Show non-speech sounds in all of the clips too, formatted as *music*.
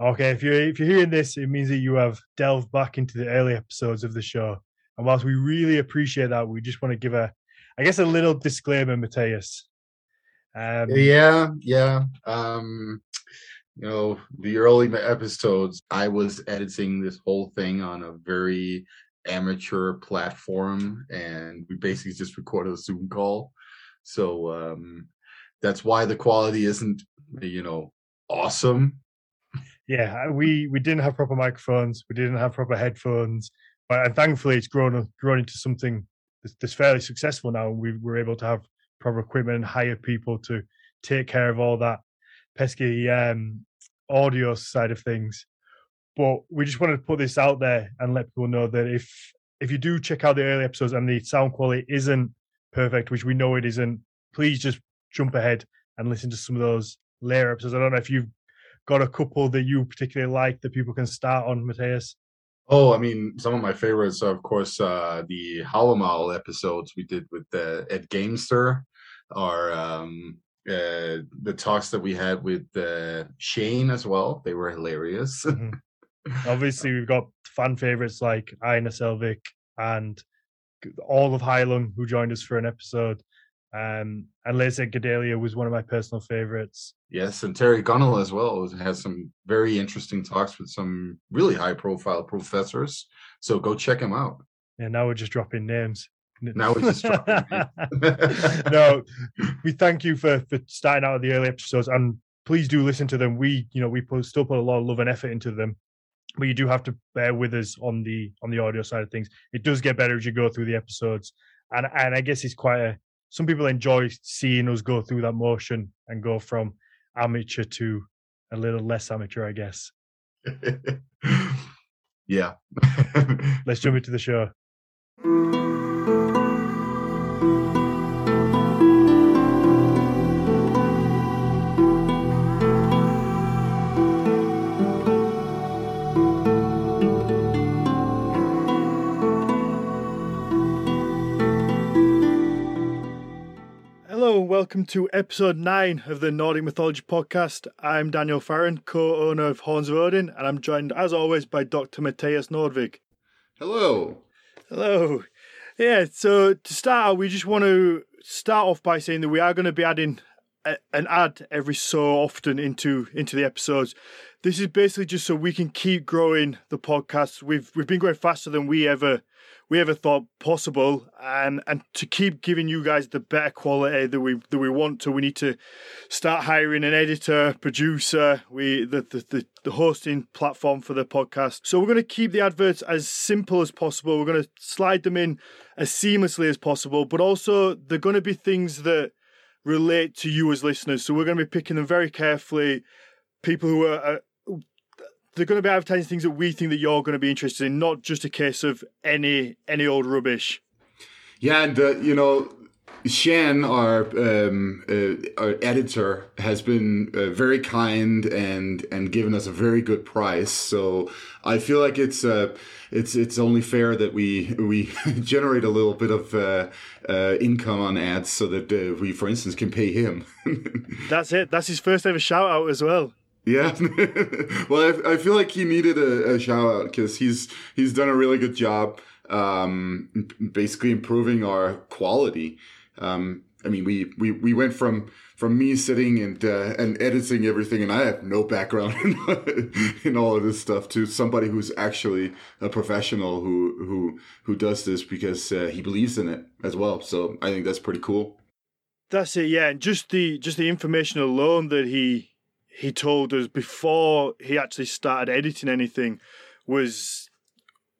Okay, if you're if you're hearing this, it means that you have delved back into the early episodes of the show. And whilst we really appreciate that, we just want to give a, I guess, a little disclaimer, Mathias. Um, yeah, yeah. Um, you know, the early episodes, I was editing this whole thing on a very amateur platform, and we basically just recorded a Zoom call. So um, that's why the quality isn't, you know, awesome yeah, we we didn't have proper microphones, we didn't have proper headphones, but and thankfully it's grown grown into something that's, that's fairly successful now. We were able to have proper equipment and hire people to take care of all that pesky um, audio side of things. But we just wanted to put this out there and let people know that if if you do check out the early episodes and the sound quality isn't perfect, which we know it isn't, please just jump ahead and listen to some of those later episodes. I don't know if you've got a couple that you particularly like that people can start on, Mathias? Oh, I mean, some of my favorites are, of course, uh, the Hávamál episodes we did with uh, Ed Gamester, or um, uh, the talks that we had with uh, Shane as well. They were hilarious. *laughs* mm-hmm. Obviously, we've got fan favorites like Einar Selvik and all of Heilung who joined us for an episode. Um, and Laser Gedalia was one of my personal favorites. Yes, and Terry Gunnell as well has some very interesting talks with some really high profile professors. So go check him out. Yeah, now we're just dropping names. *laughs* Now we're just dropping *laughs* No, we thank you for for starting out of the early episodes and please do listen to them. We, you know, we put, still put a lot of love and effort into them. But you do have to bear with us on the on the audio side of things. It does get better as you go through the episodes. And and I guess it's quite a some people enjoy seeing us go through that motion and go from amateur to a little less amateur, I guess. *laughs* yeah. *laughs* Let's jump into the show. Welcome to episode 9 of the Nordic Mythology Podcast. I'm Daniel Farrant, co owner of Horns of Odin, and I'm joined, as always, by Dr. Mathias Nordvig. Hello. Hello. Yeah, so to start we just want to start off by saying that we are going to be adding a, an ad every so often into into the episodes. This is basically just so we can keep growing the podcast. We've we've been growing faster than we ever we ever thought possible, and and to keep giving you guys the better quality that we that we want to, we need to start hiring an editor, producer, we the the, the, the hosting platform for the podcast. So we're going to keep the adverts as simple as possible. We're going to slide them in as seamlessly as possible, but also they're going to be things that relate to you as listeners. So we're going to be picking them very carefully. People who are they're going to be advertising things that we think that you're going to be interested in, not just a case of any any old rubbish. Yeah, and uh, you know, Shan, our um, uh, our editor, has been uh, very kind and and given us a very good price. So I feel like it's uh, it's it's only fair that we we *laughs* generate a little bit of uh, uh, income on ads, so that uh, we, for instance, can pay him. *laughs* That's it. That's his first ever shout out as well. Yeah, *laughs* well, I, I, feel like he needed a, a shout out because he's he's done a really good job, um, basically improving our quality. Um, I mean, we, we, we went from from me sitting and uh, and editing everything, and I have no background *laughs* in, in all of this stuff, to somebody who's actually a professional who who who does this because uh, he believes in it as well. So I think that's pretty cool. That's it, yeah. And just the just the information alone that he he told us before he actually started editing anything was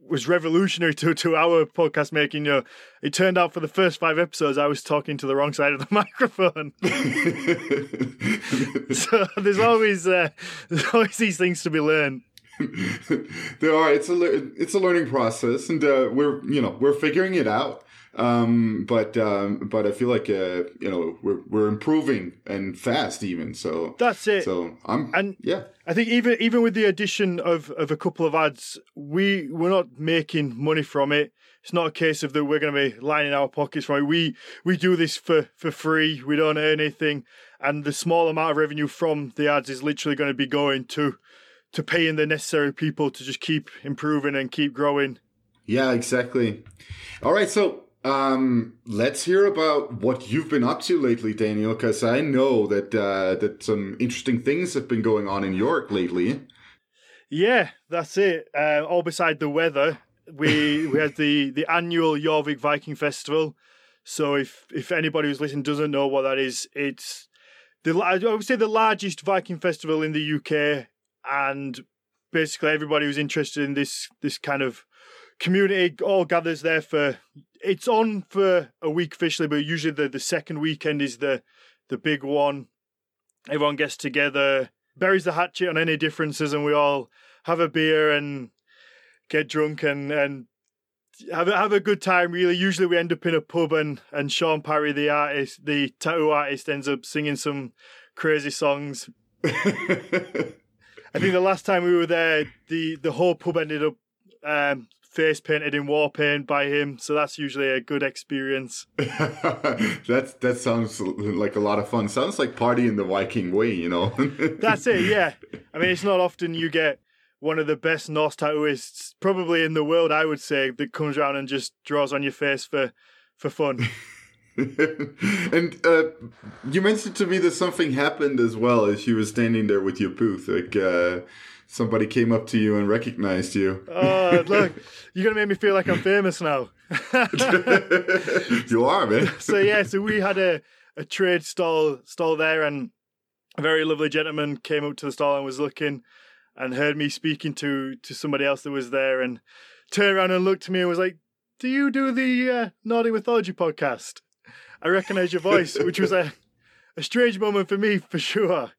was revolutionary to, to our podcast making. You know, it turned out for the first five episodes, I was talking to the wrong side of the *laughs* microphone. *laughs* so there's always uh, there's always these things to be learned. *laughs* there are. It's a it's a learning process, and uh, we're you know we're figuring it out. Um, but um, but I feel like uh, you know we're we're improving and fast even. So that's it. So I'm and yeah. I think even even with the addition of of a couple of ads, we we're not making money from it. It's not a case of that we're going to be lining our pockets from it. We we do this for for free. We don't earn anything, and the small amount of revenue from the ads is literally going to be going to to paying the necessary people to just keep improving and keep growing. Yeah, exactly. All right, so um, let's hear about what you've been up to lately, Daniel, because I know that uh, that some interesting things have been going on in York lately. Yeah, that's it. Uh, all beside the weather, we we had the the annual Jorvik Viking Festival. So if if anybody who's listening doesn't know what that is, it's the I would say the largest Viking festival in the UK, and basically everybody who's interested in this this kind of community all gathers there for. It's on for a week officially, but usually the, the second weekend is the the big one. Everyone gets together, buries the hatchet on any differences, and we all have a beer and get drunk and and have a, have a good time. Really, usually we end up in a pub and and Sean Parry, the artist, the tattoo artist, ends up singing some crazy songs. *laughs* I think the last time we were there, the the whole pub ended up um, face painted in war paint by him. So that's usually a good experience. *laughs* that's that sounds like a lot of fun. Sounds like party in the Viking way, you know. *laughs* that's it. Yeah. I mean, it's not often you get one of the best Norse tattooists probably in the world, I would say, that comes around and just draws on your face for for fun. *laughs* and uh, you mentioned to me that something happened as well as you were standing there with your booth. Like uh, somebody came up to you and recognized you. Oh, *laughs* look, you're gonna make me feel like I'm famous now. you are, man. *laughs* so yeah, so we had a, a trade stall stall there, and a very lovely gentleman came up to the stall and was looking and heard me speaking to to somebody else that was there and turned around and looked at me and was like, "Do you do the uh, Nordic Mythology podcast?" I recognise your voice, which was a a strange moment for me for sure.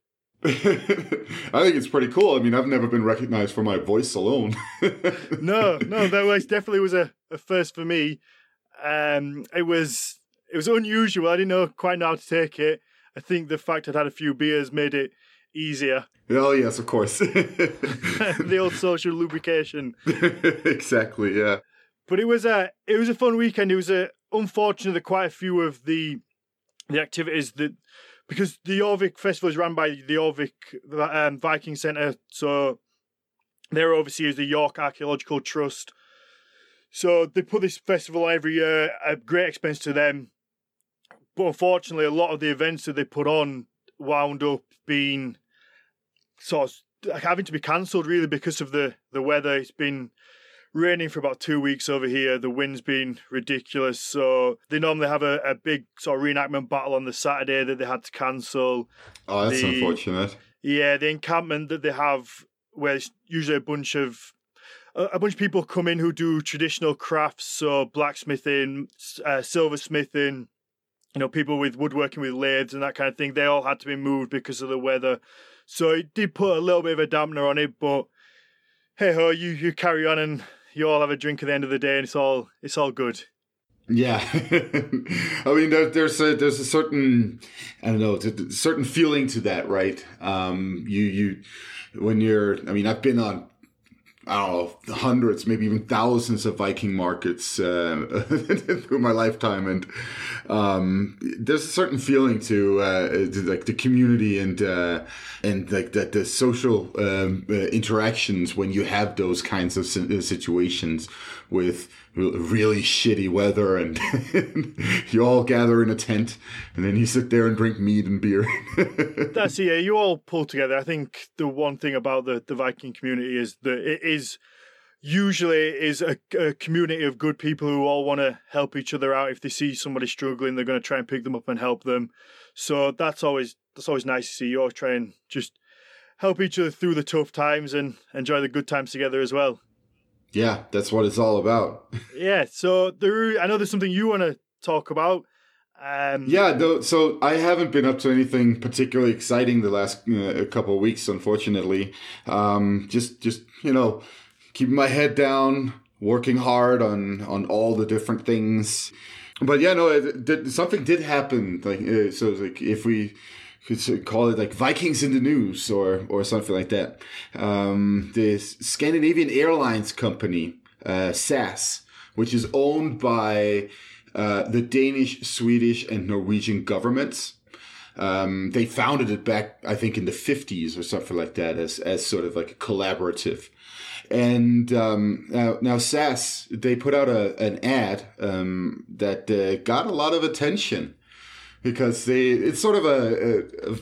*laughs* I think it's pretty cool. I mean, I've never been recognized for my voice alone. *laughs* no, no, that was definitely was a, a first for me. Um, it was it was unusual. I didn't know quite know how to take it. I think the fact I'd had a few beers made it easier. Oh yes, of course. *laughs* the old social lubrication. exactly. Yeah. But it was a it was a fun weekend. It was a unfortunate that quite a few of the the activities that because the Jorvik festival is run by the Jorvik um, Viking Centre, so their overseers the York Archaeological Trust. So they put this festival every year, a great expense to them. But unfortunately, a lot of the events that they put on wound up being sort of having to be cancelled really because of the the weather. It's been raining for about two weeks over here. The wind's been ridiculous, so they normally have a, a big sort of reenactment battle on the Saturday that they had to cancel. Oh, that's the, unfortunate. Yeah, the encampment that they have, where it's usually a bunch of a bunch of people come in who do traditional crafts, so blacksmithing, uh, silversmithing, you know, people with woodworking with lathes and that kind of thing. They all had to be moved because of the weather. So it did put a little bit of a dampener on it, but hey ho, you you carry on and you all have a drink at the end of the day, and it's all it's all good. Yeah, *laughs* I mean, there, there's a there's a certain I don't know, certain feeling to that, right? Um, you you when you're, I mean, I've been on I don't know, hundreds, maybe even thousands of Viking markets uh, *laughs* through my lifetime, and um, there's a certain feeling to, uh, to like the community and uh, and like the, the social um, uh, interactions when you have those kinds of uh, situations with really shitty weather and *laughs* you all gather in a tent and then you sit there and drink mead and beer. *laughs* That's yeah, you all pull together. I think the one thing about the, the Viking community is that it is usually is a, a community of good people who all want to help each other out. If they see somebody struggling, they're going to try and pick them up and help them. So that's always that's always nice to see. You all try and just help each other through the tough times and enjoy the good times together as well. Yeah, that's what it's all about. *laughs* yeah, so there, I know there's something you want to talk about. Um, yeah, though, so I haven't been up to anything particularly exciting the last uh, couple of weeks, unfortunately. Um, just, just you know, keeping my head down, working hard on on all the different things. But yeah, no, it, it, something did happen. Like, uh, so like if we could call it like Vikings in the news or or something like that. Um, the Scandinavian Airlines company, uh, SAS, which is owned by uh, the Danish, Swedish, and Norwegian governments, Um, they founded it back, I think, in the 50s or something like that as, as sort of like a collaborative. And um, now, now SAS, they put out a, an ad um, that uh, got a lot of attention because they it's sort of a, a, a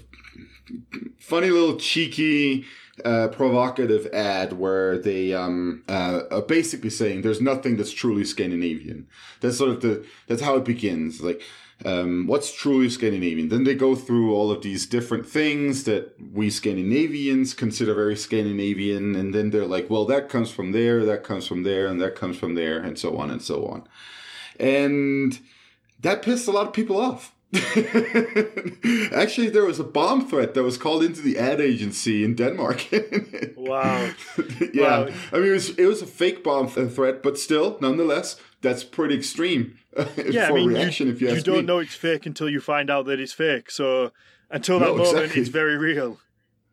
funny little cheeky uh, provocative ad where they um, uh, are basically saying there's nothing that's truly Scandinavian. That's sort of the that's how it begins. Like, um, what's truly Scandinavian? Then they go through all of these different things that we Scandinavians consider very Scandinavian, and then they're like, well, that comes from there, that comes from there, and that comes from there, and so on and so on. And that pissed a lot of people off *laughs* Actually, there was a bomb threat that was called into the ad agency in Denmark. *laughs* wow. yeah, wow. I mean, it was it was a fake bomb threat, but still, nonetheless, that's pretty extreme. *laughs* yeah, I mean, reaction, you, you, you don't me. know it's fake until you find out that it's fake. So until that no, moment, exactly. it's very real.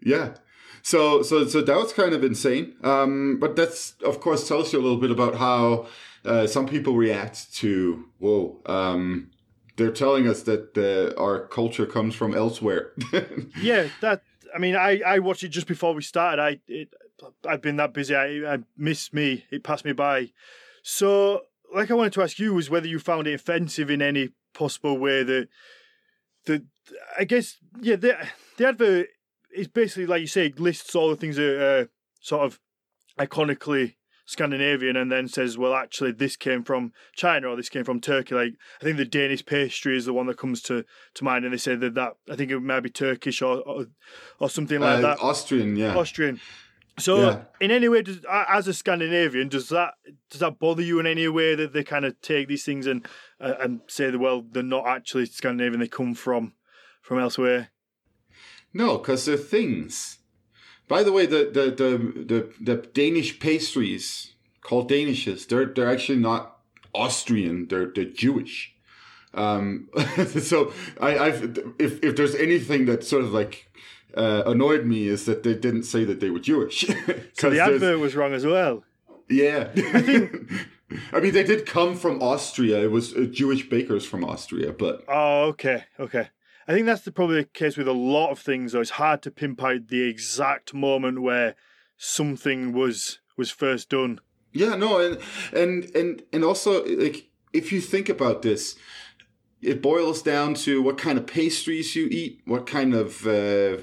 Yeah. So so so that was kind of insane. Um, but that's of course tells you a little bit about how uh, some people react to whoa. Um, they're telling us that the, our culture comes from elsewhere. *laughs* yeah, that. I mean, I, I watched it just before we started. I it, I've been that busy. I, I missed me. It passed me by. So, like, I wanted to ask you was whether you found it offensive in any possible way. That the I guess yeah the the advert is basically like you say lists all the things that are uh, sort of iconically Scandinavian and then says, well, actually, this came from China or this came from Turkey. Like, I think the Danish pastry is the one that comes to, to mind. And they say that, that I think it might be Turkish or, or, or something like uh, that. Austrian, yeah. Austrian. So, yeah. in any way, does, as a Scandinavian, does that does that bother you in any way that they kind of take these things and uh, and say that well, they're not actually Scandinavian; they come from from elsewhere? No, because they're things. By the way, the the the the, the Danish pastries called Danishes, they're they're actually not Austrian. They're they're Jewish. Um, *laughs* so I, I've if if there's anything that sort of like uh, annoyed me is that they didn't say that they were Jewish. *laughs* so the advert was wrong as well. Yeah. I think. *laughs* I mean, they did come from Austria. It was uh, Jewish bakers from Austria, but. Oh, okay, okay. I think that's the, probably the case with a lot of things. Though it's hard to pinpoint the exact moment where something was was first done. Yeah, no, and and and and also like if you think about this, it boils down to what kind of pastries you eat, what kind of uh,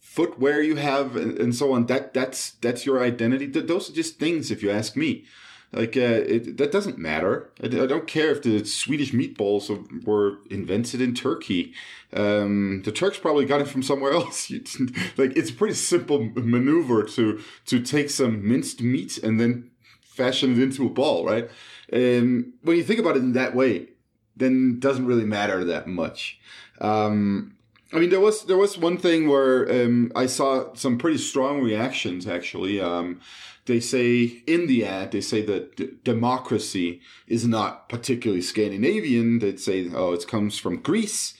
footwear you have, and, and, so on. That that's that's your identity. Those are just things, if you ask me. Like uh, it, that doesn't matter. I, I, don't care if the Swedish meatballs were invented in Turkey. Um, the Turks probably got it from somewhere *laughs* else. like it's a pretty simple maneuver to to take some minced meat and then fashion it into a ball, right? And when you think about it in that way, then doesn't really matter that much. Um, I mean, there was there was one thing where um, I saw some pretty strong reactions. Actually, um, they say in the ad they say that d- democracy is not particularly Scandinavian. They say, oh, it comes from Greece,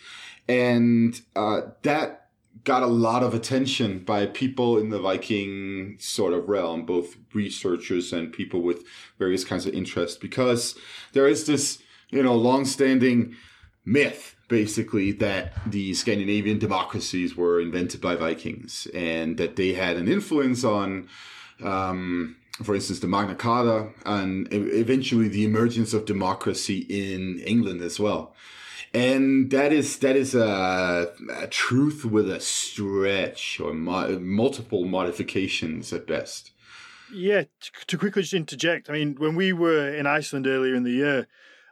and uh, that got a lot of attention by people in the Viking sort of realm, both researchers and people with various kinds of interests, because there is this you know long-standing myth basically that the Scandinavian democracies were invented by Vikings and that they had an influence on, um, for instance, the Magna Carta and eventually the emergence of democracy in England as well. And that is that is a, a truth with a stretch or mo- multiple modifications at best. Yeah, to quickly just interject, I mean, when we were in Iceland earlier in the year,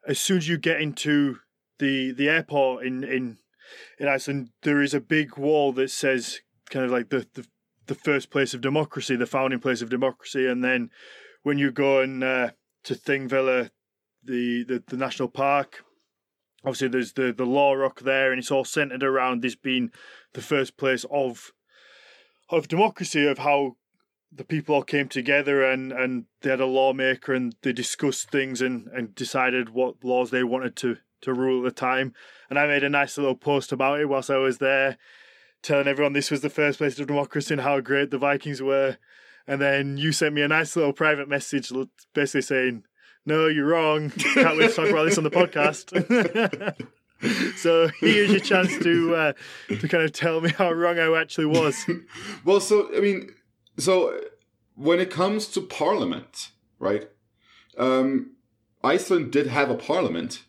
as soon as you get into the the airport in in in Iceland, there is a big wall that says kind of like the the, the first place of democracy, the founding place of democracy, and then when you go and uh, to Thingvellir, the, the the national park, obviously there's the the law rock there, and it's all centered around this being the first place of of democracy, of how the people all came together and, and they had a lawmaker and they discussed things and, and decided what laws they wanted to to rule at the time. And I made a nice little post about it whilst I was there, telling everyone this was the first place of democracy and how great the Vikings were. And then you sent me a nice little private message basically saying, No, you're wrong. Can't wait to talk about this on the podcast. *laughs* so here's your chance to uh, to kind of tell me how wrong I actually was. *laughs* well, so I mean, so when it comes to parliament, right? Um, Iceland did have a parliament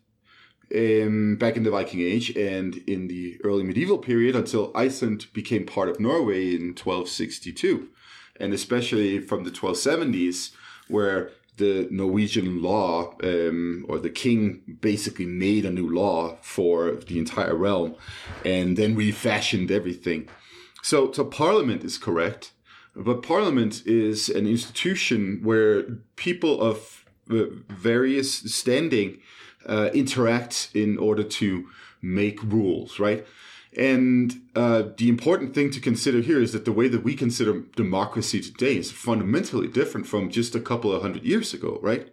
um, back in the Viking Age and in the early medieval period until Iceland became part of Norway in 1262, and especially from the 1270s, where the Norwegian law um, or the king basically made a new law for the entire realm, and then refashioned everything. So, so Parliament is correct, but Parliament is an institution where people of various standing uh, interact in order to make rules, right? And uh, the important thing to consider here is that the way that we consider democracy today is fundamentally different from just a couple of hundred years ago, right?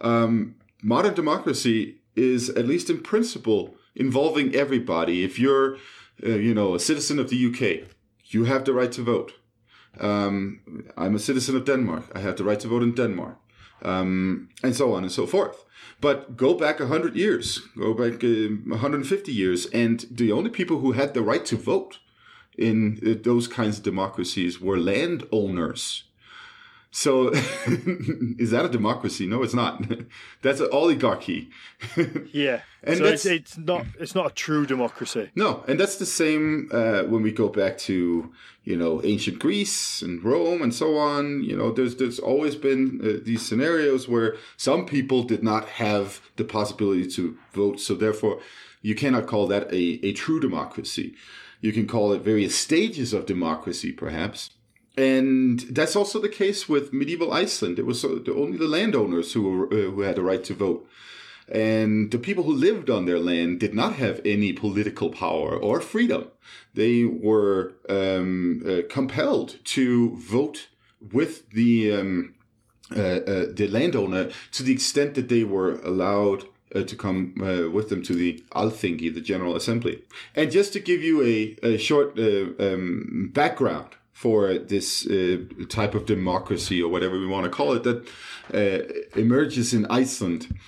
Um, modern democracy is, at least in principle, involving everybody. If you're, uh, you know, a citizen of the UK, you have the right to vote. Um, I'm a citizen of Denmark. I have the right to vote in Denmark, um, and so on and so forth. But go back 100 years, go back uh, 150 years, and the only people who had the right to vote in uh, those kinds of democracies were landowners. So, *laughs* is that a democracy? No, it's not. *laughs* That's an oligarchy. *laughs* yeah, and so it's, it's not it's not a true democracy. No, and that's the same uh, when we go back to you know ancient Greece and Rome and so on. You know, there's there's always been uh, these scenarios where some people did not have the possibility to vote, so therefore you cannot call that a, a true democracy. You can call it various stages of democracy, perhaps and that's also the case with medieval Iceland. It was only the landowners who were, uh, who had the right to vote. And the people who lived on their land did not have any political power or freedom. They were um, uh, compelled to vote with the um, uh, uh, the landowner to the extent that they were allowed uh, to come uh, with them to the Alþingi, the General Assembly. And just to give you a, a short uh, um, background for this uh, type of democracy or whatever we want to call it that uh, emerges in Iceland.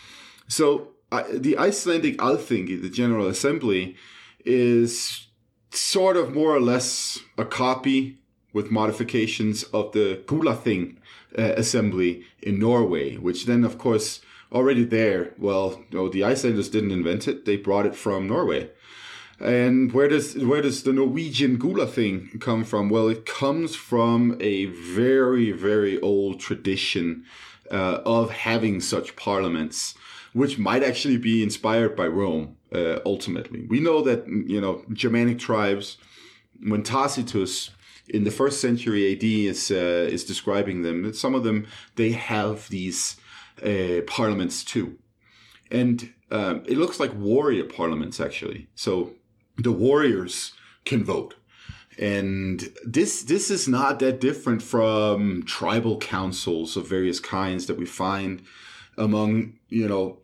So uh, the Icelandic Alþingi, the General Assembly, is sort of more or less a copy with modifications of the Gulathing uh, Assembly in Norway, which then, of course, already there, well, no, the Icelanders didn't invent it; they brought it from Norway. And where does where does the Norwegian Gulathing come from? Well, it comes from a very very old tradition uh, of having such parliaments, which might actually be inspired by Rome. Uh, ultimately, we know that you know Germanic tribes, when Tacitus in the first century AD is uh, is describing them, some of them they have these uh, parliaments too, and um, it looks like warrior parliaments actually. So the warriors can vote. And this this is not that different from tribal councils of various kinds that we find among, you know,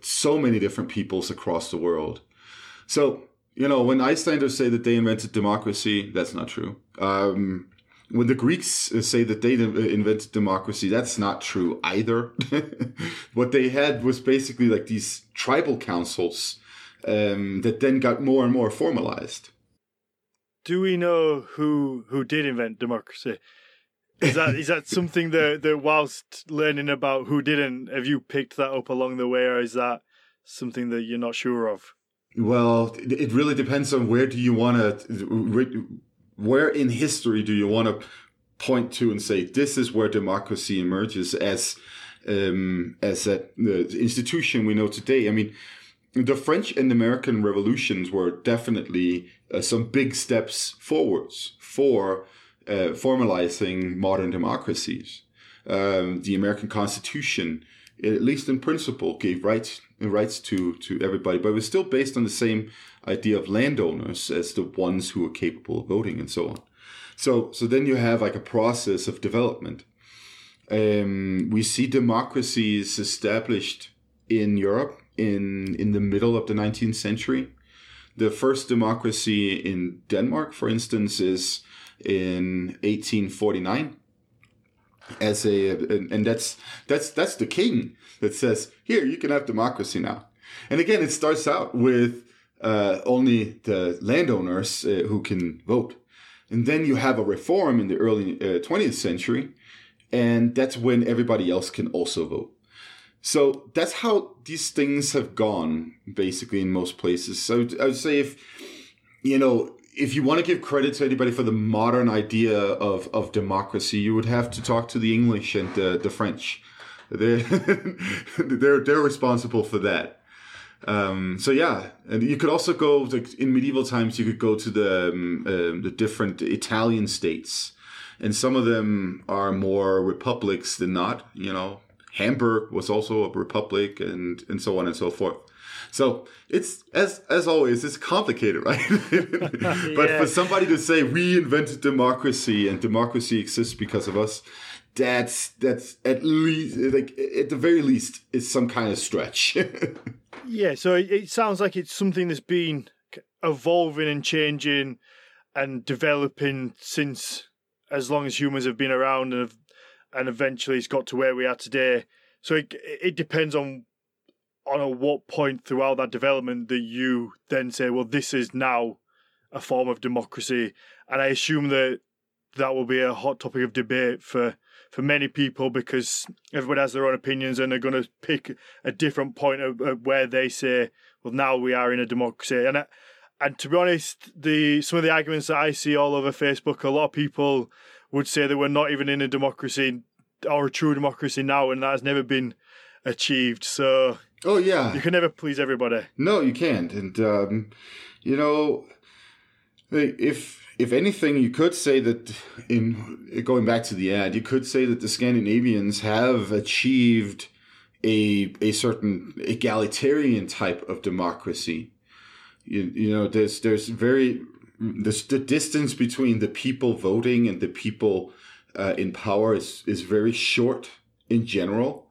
so many different peoples across the world. So, you know, when Icelanders say that they invented democracy, that's not true. Um, when the Greeks say that they invented democracy, that's not true either. *laughs* what they had was basically like these tribal councils um, that then got more and more formalized. Do we know who who did invent democracy? Is that is that *laughs* something that, that whilst learning about who didn't, have you picked that up along the way, or is that something that you're not sure of? Well, it really depends on where do you want to, where in history do you want to point to and say this is where democracy emerges as um, as a, the institution we know today. I mean, the French and American revolutions were definitely uh, some big steps forwards for uh, formalizing modern democracies. Um, the American Constitution, at least in principle, gave rights rights to to everybody, but it was still based on the same idea of landowners as the ones who were capable of voting and so on. So so then you have like a process of development. Um, we see democracies established in Europe in in the middle of the 19th century. The first democracy in Denmark, for instance, is in 1849 as a and that's that's that's the king that says here you can have democracy now and again it starts out with uh, only the landowners uh, who can vote. And then you have a reform in the early uh, 20th century, and that's when everybody else can also vote. So that's how these things have gone, basically, in most places. So I would say if, you know, if you want to give credit to anybody for the modern idea of, of democracy, you would have to talk to the English and the, the French. *laughs* They're, they're, they're responsible for that. Um, so yeah, and you could also go like in medieval times. You could go to the um, uh, the different Italian states, and some of them are more republics than not. You know, Hamburg was also a republic, and and so on and so forth. So it's as as always, it's complicated, *laughs* right? *laughs* but yeah. for somebody to say we invented democracy and democracy exists because of us, that's that's at least like at the very least is some kind of stretch. *laughs* yeah, so it sounds like it's something that's been evolving and changing and developing since as long as humans have been around and have, and eventually it's got to where we are today. So it it depends on on what point throughout that development that you then say, well, this is now a form of democracy, and I assume that that will be a hot topic of debate for for many people because everybody has their own opinions and they're going to pick a different point of, of where they say, well, now we are in a democracy. And and to be honest, the some of the arguments that I see all over Facebook, a lot of people would say that we're not even in a democracy or a true democracy now, and that has never been achieved. So, oh yeah, you can never please everybody. No, you can't. And um, you know, if if anything, you could say that in going back to the ad, you could say that the Scandinavians have achieved a a certain egalitarian type of democracy. You, you know, there's there's very the, the distance between the people voting and the people uh, in power is is very short in general,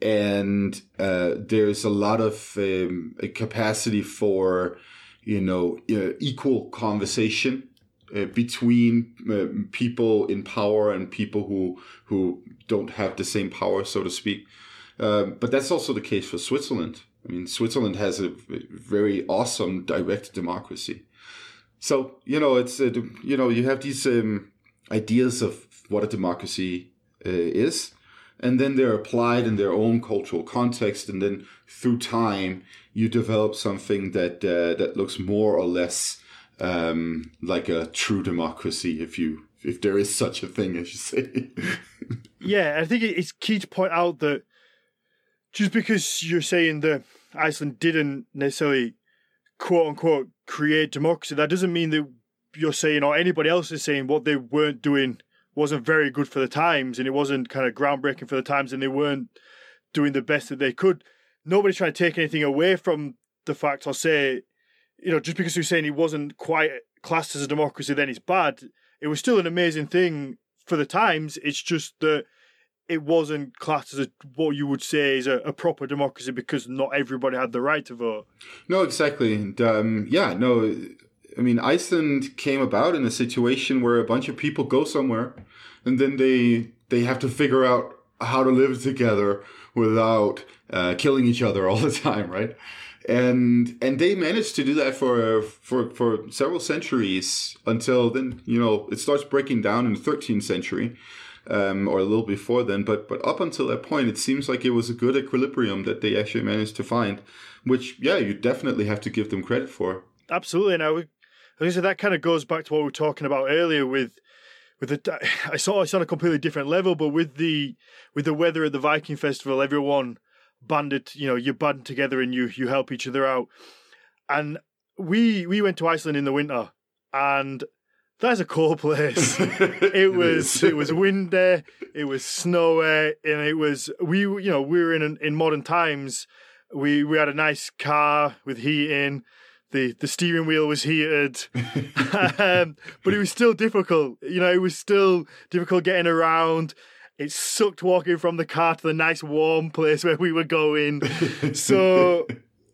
and uh, there's a lot of um, capacity for you know uh, equal conversation uh, between uh, people in power and people who who don't have the same power, so to speak. Um, but that's also the case for Switzerland. I mean, Switzerland has a very awesome direct democracy. So you know, it's uh, you know you have these um, ideas of what a democracy uh, is, and then they're applied in their own cultural context, and then through time you develop something that uh, that looks more or less um, like a true democracy, if you if there is such a thing, as you say. *laughs* yeah, I think it's key to point out that just because you're saying that Iceland didn't necessarily quote unquote create democracy, that doesn't mean that you're saying or anybody else is saying what they weren't doing wasn't very good for the times and it wasn't kind of groundbreaking for the times and they weren't doing the best that they could. Nobody's trying to take anything away from the fact or say you know, just because you're saying he wasn't quite classed as a democracy, then it's bad. It was still an amazing thing for the times. It's just that it wasn't classed as a, what you would say is a, a, proper democracy because not everybody had the right to vote. No, exactly. And um, yeah, no, I mean, Iceland came about in a situation where a bunch of people go somewhere and then they they have to figure out how to live together without uh, killing each other *laughs* all the time, right? and and they managed to do that for for for several centuries until then you know it starts breaking down in the 13th century um, or a little before then but but up until that point it seems like it was a good equilibrium that they actually managed to find which yeah you definitely have to give them credit for absolutely now I so that kind of goes back to what we were talking about earlier with with the *sighs* I saw it's on a completely different level but with the with the weather at the Viking festival everyone banded, you know, you band together and you you help each other out. And we we went to Iceland in the winter, and that's a cool place. *laughs* it was it was windy, it was snowy, and it was we you know we were in in modern times. We we had a nice car with heating. The, the steering wheel was heated, *laughs* um, but it was still difficult. You know, it was still difficult getting around it sucked walking from the car to the nice warm place where we were going. *laughs* so,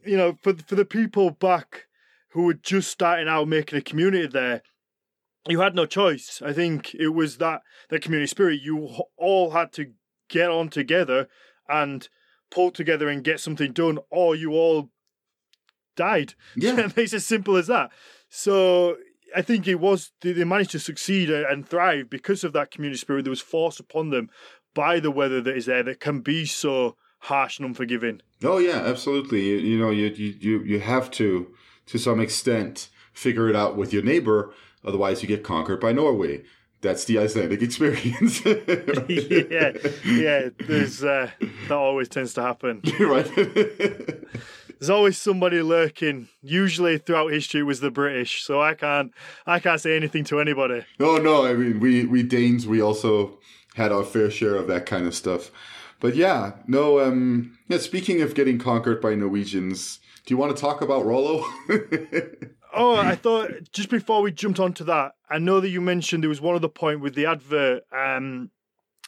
you know, for for the people back who were just starting out making a community there, you had no choice. I think it was that that community spirit. You all had to get on together and pull together and get something done, or you all died. *laughs* Yeah. it's as simple as that. So I think it was they managed to succeed and thrive because of that community spirit that was forced upon them by the weather that is there that can be so harsh and unforgiving. Oh yeah, absolutely. You, you know, you, you you you have to to some extent figure it out with your neighbor, otherwise you get conquered by Norway. That's the Icelandic *laughs* experience. *laughs* yeah, yeah. There's uh, that always tends to happen. *laughs* right. There's always somebody lurking. Usually throughout history it was the British, so I can't I can't say anything to anybody. no, no. I mean, we we Danes, we also had our fair share of that kind of stuff. But yeah, no. Um, yeah. Speaking of getting conquered by Norwegians, do you want to talk about Rollo? Oh, I thought just before we jumped onto that, I know that you mentioned there was one other point with the advert. Um,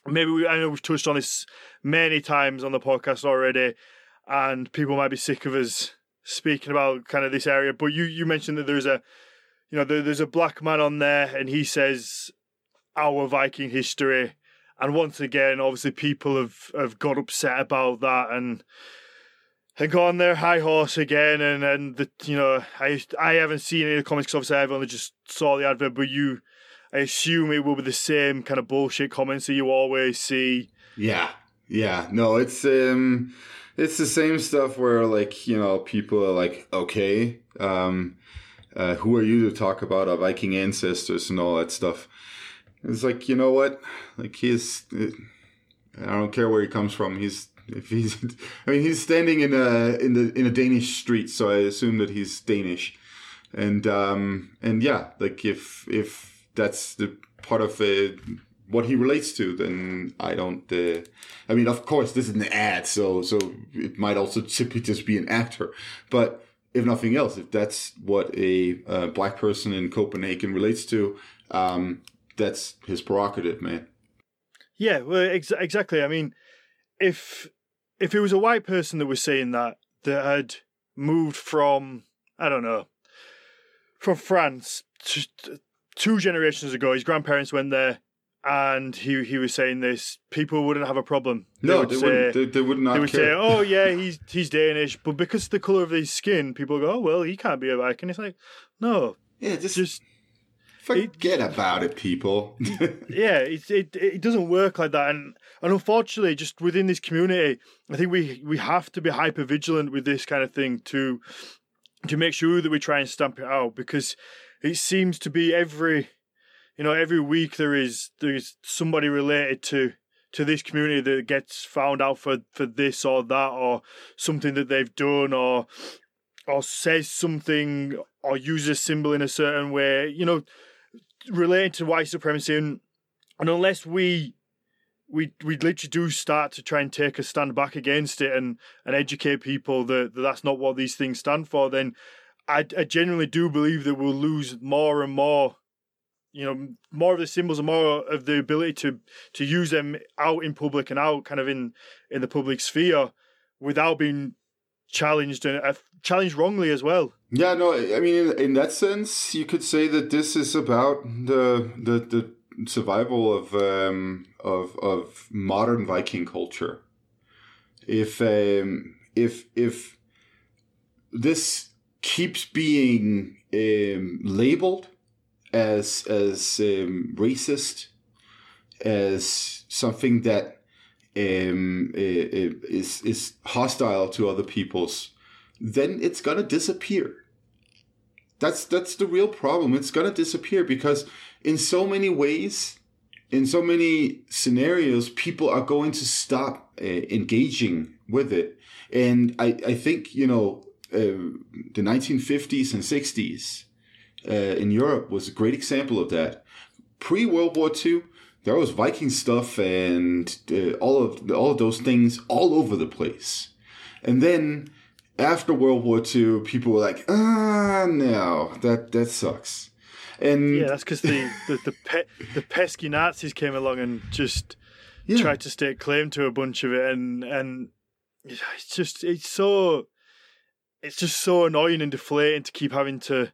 maybe we, I know we've touched on this many times on the podcast already, and people might be sick of us speaking about kind of this area. But you you mentioned that there's a, you know, there, there's a black man on there, and he says our Viking history, and once again, obviously, people have have got upset about that and and go on their high horse again, and and the you know I I haven't seen any of the comments because obviously I've only just saw the advert, but you, I assume it will be the same kind of bullshit comments that you always see. Yeah, yeah. No, it's um, it's the same stuff where like you know people are like, okay, um, uh, who are you to talk about our Viking ancestors and all that stuff? It's like you know what, like he's, I don't care where he comes from. He's if he's, I mean, he's standing in a in the in a Danish street, so I assume that he's Danish, and um and yeah, like if if that's the part of uh, what he relates to, then I don't. Uh, I mean, of course, this is an ad, so so it might also simply just be an actor, but if nothing else, if that's what a uh, black person in Copenhagen relates to, um, that's his prerogative, man. Yeah, well, ex- exactly. I mean, if if it was a white person that was saying that that had moved from I don't know from France to, two generations ago, his grandparents went there, and he he was saying this, people wouldn't have a problem. No, would they say, wouldn't. They, they would not they would care. say, "Oh yeah, he's he's Danish," but because of the color of his skin, people go, "Oh well, he can't be a Viking." It's like, no, yeah, just, just forget about it, people. *laughs* yeah, it, it it doesn't work like that, and and unfortunately, just within this community, I think we we have to be hyper vigilant with this kind of thing to to make sure that we try and stamp it out because it seems to be every you know every week there is there is somebody related to to this community that gets found out for for this or that or something that they've done or or says something or uses a symbol in a certain way you know related to white supremacy and, and unless we we we literally do start to try and take a stand back against it and and educate people that, that that's not what these things stand for then I, I genuinely do believe that we'll lose more and more you know more of the symbols and more of the ability to to use them out in public and out kind of in in the public sphere without being challenged and uh, challenged wrongly as well yeah, no, I mean, in, in that sense, you could say that this is about the the, the survival of um, of of modern Viking culture. If um, if if this keeps being um, labeled as as um, racist, as something that um, is is hostile to other peoples, then it's gonna disappear. That's that's the real problem. It's gonna disappear because in so many ways, in so many scenarios, people are going to stop uh, engaging with it. And I, I think you know uh, the 1950s and 60s uh, in Europe was a great example of that. Pre World War II, there was Viking stuff and all of all of those things all over the place. And then after World War II, people were like, ah, no, that that sucks. And yeah, that's because the the the, pe- the pesky Nazis came along and just Yeah. tried to stake claim to a bunch of it, and and it's just it's so it's just so annoying and deflating to keep having to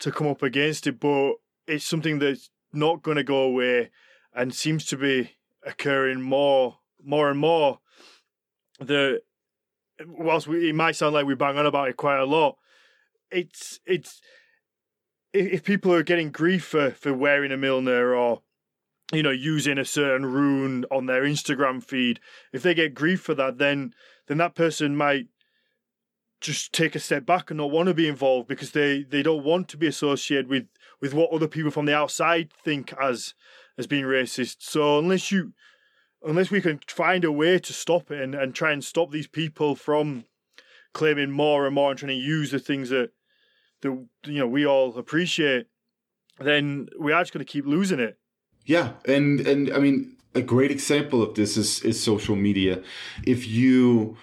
to come up against it, but it's something that's not going to go away and seems to be occurring more more and more. The whilst we, it might sound like we bang on about it quite a lot, it's it's if people are getting grief for for wearing a Mjolnir or you know using a certain rune on their Instagram feed, if they get grief for that, then then that person might just take a step back and not want to be involved because they they don't want to be associated with with what other people from the outside think as as being racist. So unless you unless we can find a way to stop it and, and try and stop these people from claiming more and more and trying to use the things that that you know we all appreciate, then we are just going to keep losing it. Yeah, and and I mean a great example of this is is social media. If you,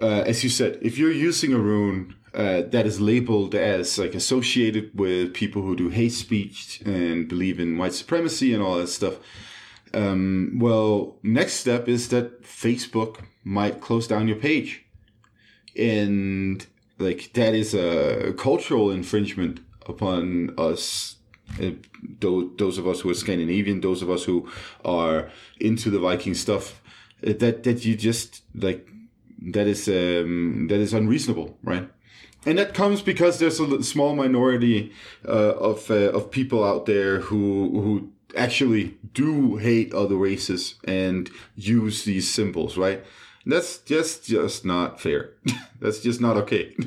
uh, as you said, if you're using a rune uh, that is labeled as like associated with people who do hate speech and believe in white supremacy and all that stuff. Um, well, next step is that Facebook might close down your page, and like that is a cultural infringement upon us uh, those of us who are Scandinavian, those of us who are into the Viking stuff, uh, that that you just like that is um, that is unreasonable, right? And that comes because there's a small minority uh, of uh, of people out there who who actually do hate other races and use these symbols, right? That's just just not fair. *laughs* That's just not okay. *laughs*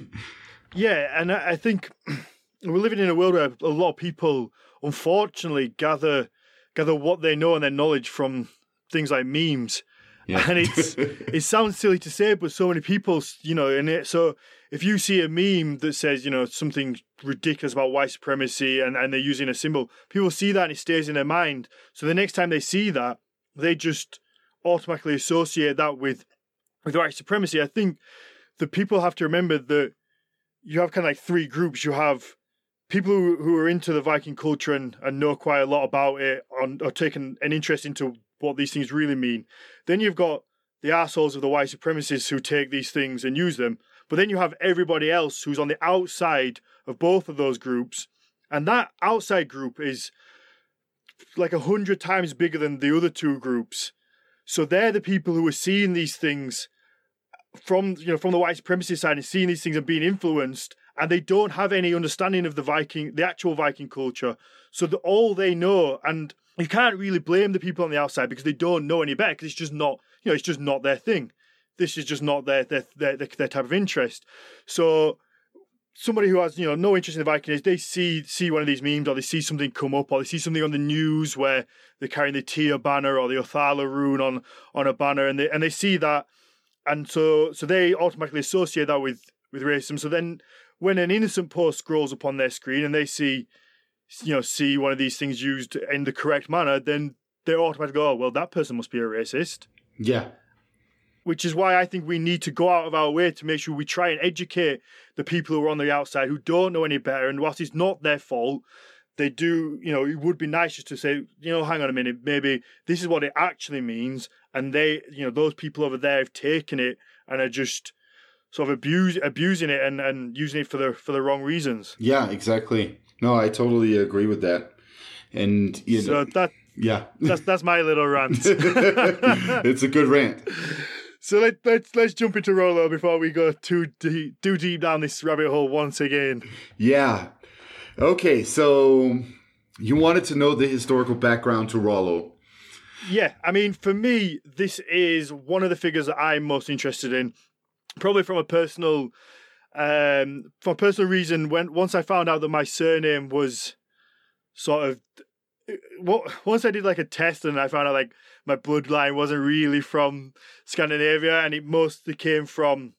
Yeah, and I think *clears throat* we're living in a world where a lot of people, unfortunately, gather gather what they know and their knowledge from things like memes. Yeah. And it's *laughs* it sounds silly to say, but so many people, you know, and it so if you see a meme that says, you know, something ridiculous about white supremacy and, and they're using a symbol, people see that and it stays in their mind. So the next time they see that, they just automatically associate that with with white supremacy. I think the people have to remember that you have kind of like three groups. You have people who, who are into the Viking culture and, and know quite a lot about it and are taking an interest into what these things really mean. Then you've got the assholes of the white supremacists who take these things and use them. But then you have everybody else who's on the outside of both of those groups. And that outside group is like a hundred times bigger than the other two groups. So they're the people who are seeing these things from you know from the white supremacy side and seeing these things and being influenced and they don't have any understanding of the Viking, the actual Viking culture. So that all they know, and you can't really blame the people on the outside because they don't know any better because it's just not, you know, it's just not their thing. This is just not their their their, their type of interest. So somebody who has you know no interest in the Vikings, they see see one of these memes or they see something come up or they see something on the news where they're carrying the Tyr banner or the Othala rune on on a banner and they and they see that and so so they automatically associate that with with racism. So then when an innocent post scrolls upon their screen and they see you know see one of these things used in the correct manner, then they automatically go, oh, well, that person must be a racist. Yeah. Which is why I think we need to go out of our way to make sure we try and educate the people who are on the outside who don't know any better. And whilst it's not their fault, they do, you know, it would be nice just to say, you know, hang on a minute, maybe this is what it actually means. And they, you know, those people over there have taken it and are just sort of abuse, abusing it and, and using it for the for the wrong reasons. Yeah, exactly. No, I totally agree with that. And you so know, that yeah, that's that's my little rant. *laughs* it's a good rant. *laughs* So let, let's let's jump into Rollo before we go too deep, too deep down this rabbit hole once again. Yeah, Okay, so you wanted to know the historical background to Rollo. Yeah, I mean, for me, this is one of the figures that I'm most interested in. Probably from a personal, um, for a personal reason. When once I found out that my surname was sort of, what once I did like a test and I found out like my bloodline wasn't really from Scandinavia and it mostly came from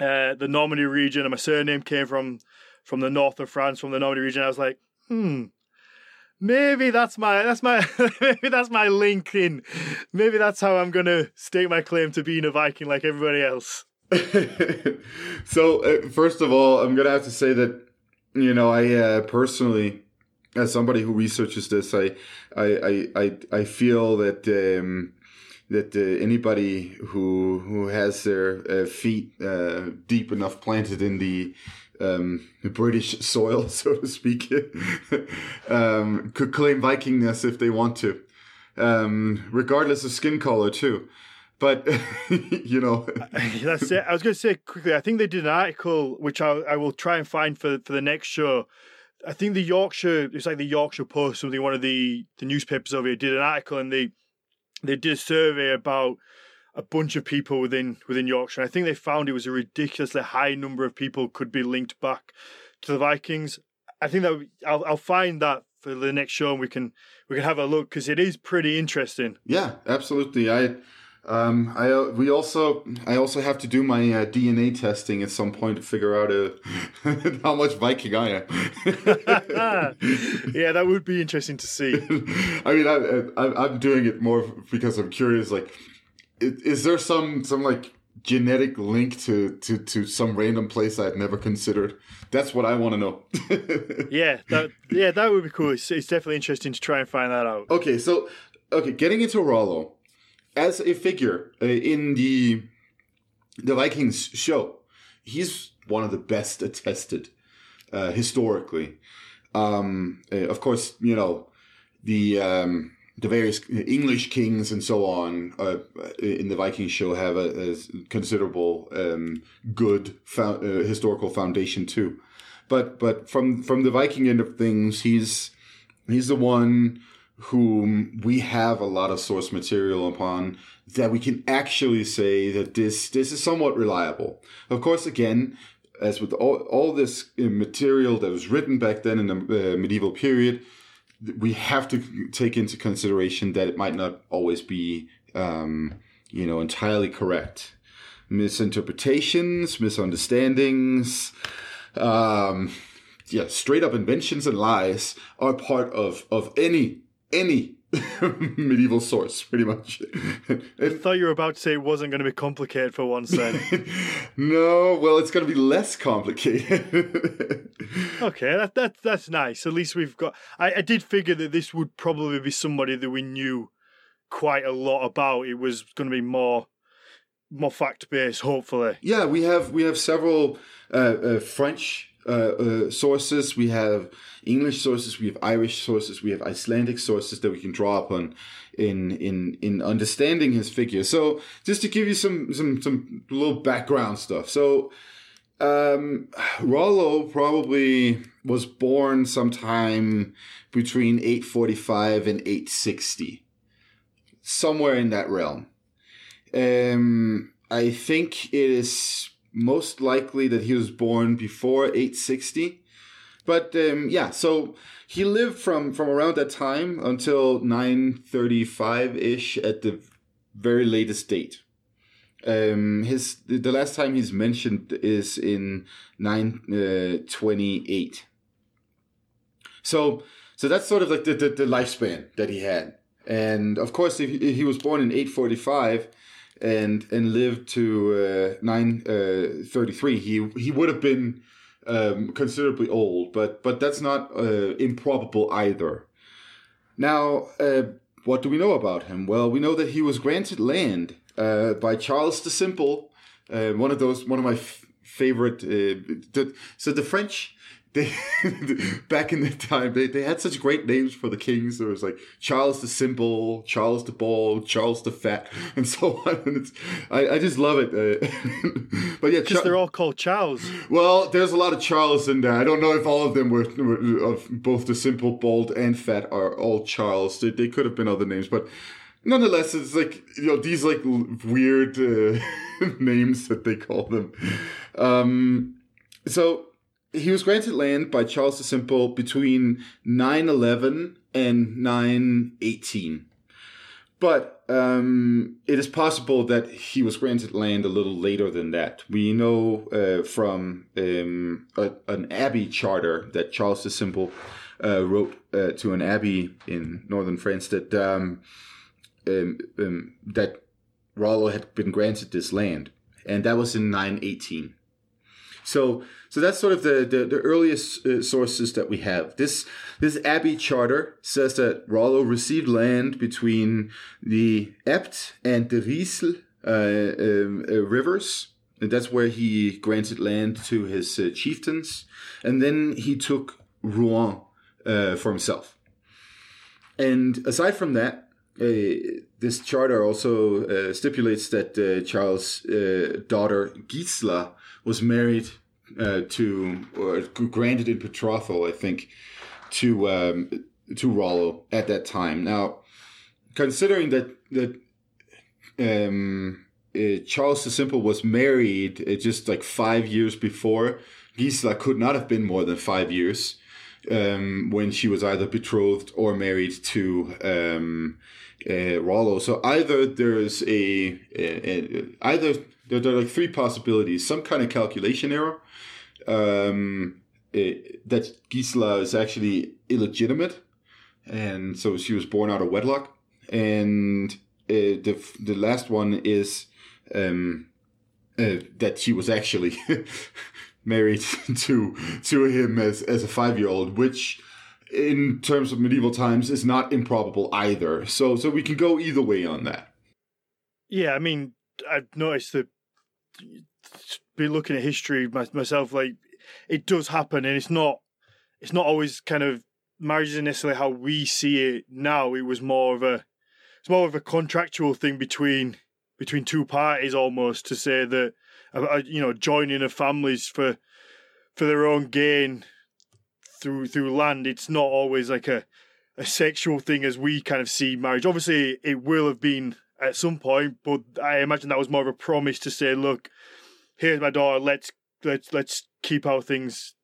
uh, the Normandy region, and my surname came from from the north of France, from the Normandy region. I was like, hmm, maybe that's my that's my *laughs* maybe that's my link in. Maybe that's how I'm gonna stake my claim to being a Viking like everybody else. *laughs* so uh, first of all, I'm gonna have to say that you know I uh, personally, as somebody who researches this, I I I I, feel that. Um, that uh, anybody who who has their uh, feet uh, deep enough planted in the um, British *laughs* soil, *laughs* so to speak, *laughs* um, could claim Vikingness if they want to, um, regardless of skin color too. but you know, that's it. I was going to say quickly. I think they did an article which I, I will try and find for for the next show. I think the Yorkshire, it's like the Yorkshire Post, something one of the the newspapers over here did an article, and they they did a survey about a bunch of people within within Yorkshire. I think they found it was a ridiculously high number of people could be linked back to the Vikings. I think that I'll I'll find that for the next show and we can we can have a look because it is pretty interesting. Yeah, absolutely. I um I uh, we also I also have to do my uh, DNA testing at some point to figure out uh, *laughs* how much Viking I am. *laughs* yeah, that would be interesting to see. *laughs* I mean, I, I I'm doing it more because I'm curious. Like, is there some some like genetic link to to to some random place I've never considered? That's what I want to know. yeah, that yeah, that would be cool. It's, it's, definitely interesting to try and find that out. Okay, so okay, getting into Rollo as a figure uh, in the the Vikings show, he's one of the best attested uh, historically. Um, uh, of course, you know the um, the various English kings and so on uh, in the Viking show have a, a considerable um, good fo- uh, historical foundation too. But but from from the Viking end of things, he's he's the one whom we have a lot of source material upon that we can actually say that this this is somewhat reliable. Of course, again, as with all, all this uh, material that was written back then in the uh, medieval period, we have to take into consideration that it might not always be, um, you know, entirely correct. Misinterpretations, misunderstandings, um, yeah, straight up inventions and lies are part of of any any *laughs* medieval source, pretty much. I thought you were about to say it wasn't going to be complicated for one second. *laughs* no, well, it's going to be less complicated. *laughs* okay, that, that that's nice. At least we've got. I, I did figure that this would probably be somebody that we knew quite a lot about. It was going to be more more fact based, hopefully. Yeah, we have we have several uh, uh, French uh, uh, sources. We have English sources. We have Irish sources. We have Icelandic sources that we can draw upon in in in understanding his figure. So just to give you some some some little background stuff. So um, Rollo probably was born sometime between 845 and 860, somewhere in that realm. Um, I think it is most likely that he was born before 860. But um, yeah, so he lived from from around that time until 935 ish at the very latest date. Um, his the last time he's mentioned is in 928. Uh, so so that's sort of like the, the, the lifespan that he had. And of course, if he, if he was born in 845, and and lived to uh, nine uh, thirty three, he he would have been um, considerably old, but but that's not uh, improbable either. Now, uh, what do we know about him? Well, we know that he was granted land uh, by Charles the Simple, uh, one of those one of my f- favorite. So the French they *laughs* back in the time they, they had such great names for the kings. There was like Charles the Simple, Charles the Bald, Charles the Fat, *laughs* and so on. And it's I, I just love it. Uh, *laughs* but yeah, because Char- they're all called Charles. Well, there's a lot of Charles in there. I don't know if all of them were, were of both the Simple, Bald, and Fat are all Charles. They, they could have been other names, but nonetheless, it's like you know these like weird uh, names that they call them. Um, so he was granted land by Charles the Simple between 911 and 918. But um, it is possible that he was granted land a little later than that. We know uh, from um, a, an abbey charter that Charles the Simple uh, wrote uh, to an abbey in northern France that um, um, um that Rollo had been granted this land, and that was in 918. So, so that's sort of the the, the earliest uh, sources that we have. This this Abbey charter says that Rollo received land between the Epte and the Risle uh, um, uh, rivers. And that's where he granted land to his uh, chieftains, and then he took Rouen uh, for himself. And aside from that, uh, this charter also uh, stipulates that uh, Charles' uh, daughter Gisla was married uh, to, or granted in betrothal, I think, to um, to Rollo at that time. Now, considering that that um, uh, Charles the Simple was married uh, just like five years before, Gisela could not have been more than five years um, when she was either betrothed or married to um, uh, Rollo. So either there's a, a, a either there, there, are like three possibilities: some kind of calculation error, um, it, that Gisela is actually illegitimate, and so she was born out of wedlock. And uh, the the last one is um, uh, that she was actually *laughs* married *laughs* to to him as as a five year old, which in terms of medieval times is not improbable either. So so we can go either way on that. Yeah, I mean, I've noticed that be looking at history myself, like it does happen, and it's not it's not always kind of marriage isn't necessarily how we see it now. It was more of a it's more of a contractual thing between between two parties almost to say that uh, uh, you know joining of families for for their own gain through through land. It's not always like a a sexual thing as we kind of see marriage. Obviously, it will have been at some point, but I imagine that was more of a promise to say, look, here's my daughter. Let's let's let's keep our things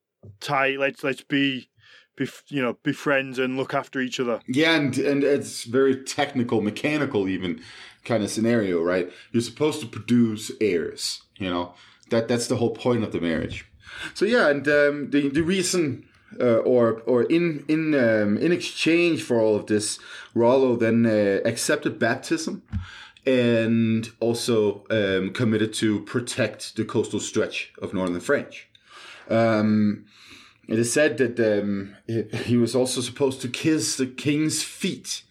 tight. Let's let's be be you know be friends and look after each other. Yeah, and and it's very technical, mechanical, even kind of scenario, right? You're supposed to produce heirs. You know that that's the whole point of the marriage. So yeah, and um, the the reason. Uh, or or in in um, in exchange for all of this, Rollo then uh, accepted baptism and also um, committed to protect the coastal stretch of northern French. Um, it is said that um, he was also supposed to kiss the king's feet.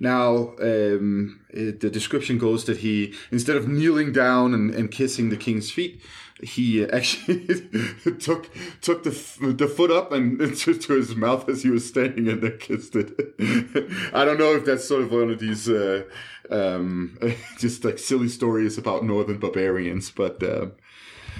Now, um, it, the description goes that he, instead of kneeling down and, and kissing the king's feet, he *laughs* actually took took the the foot up and *laughs* to, to, his mouth as he was standing and then kissed it. *laughs* I don't know if that's sort of one of these uh, um, just like silly stories about northern barbarians, but uh,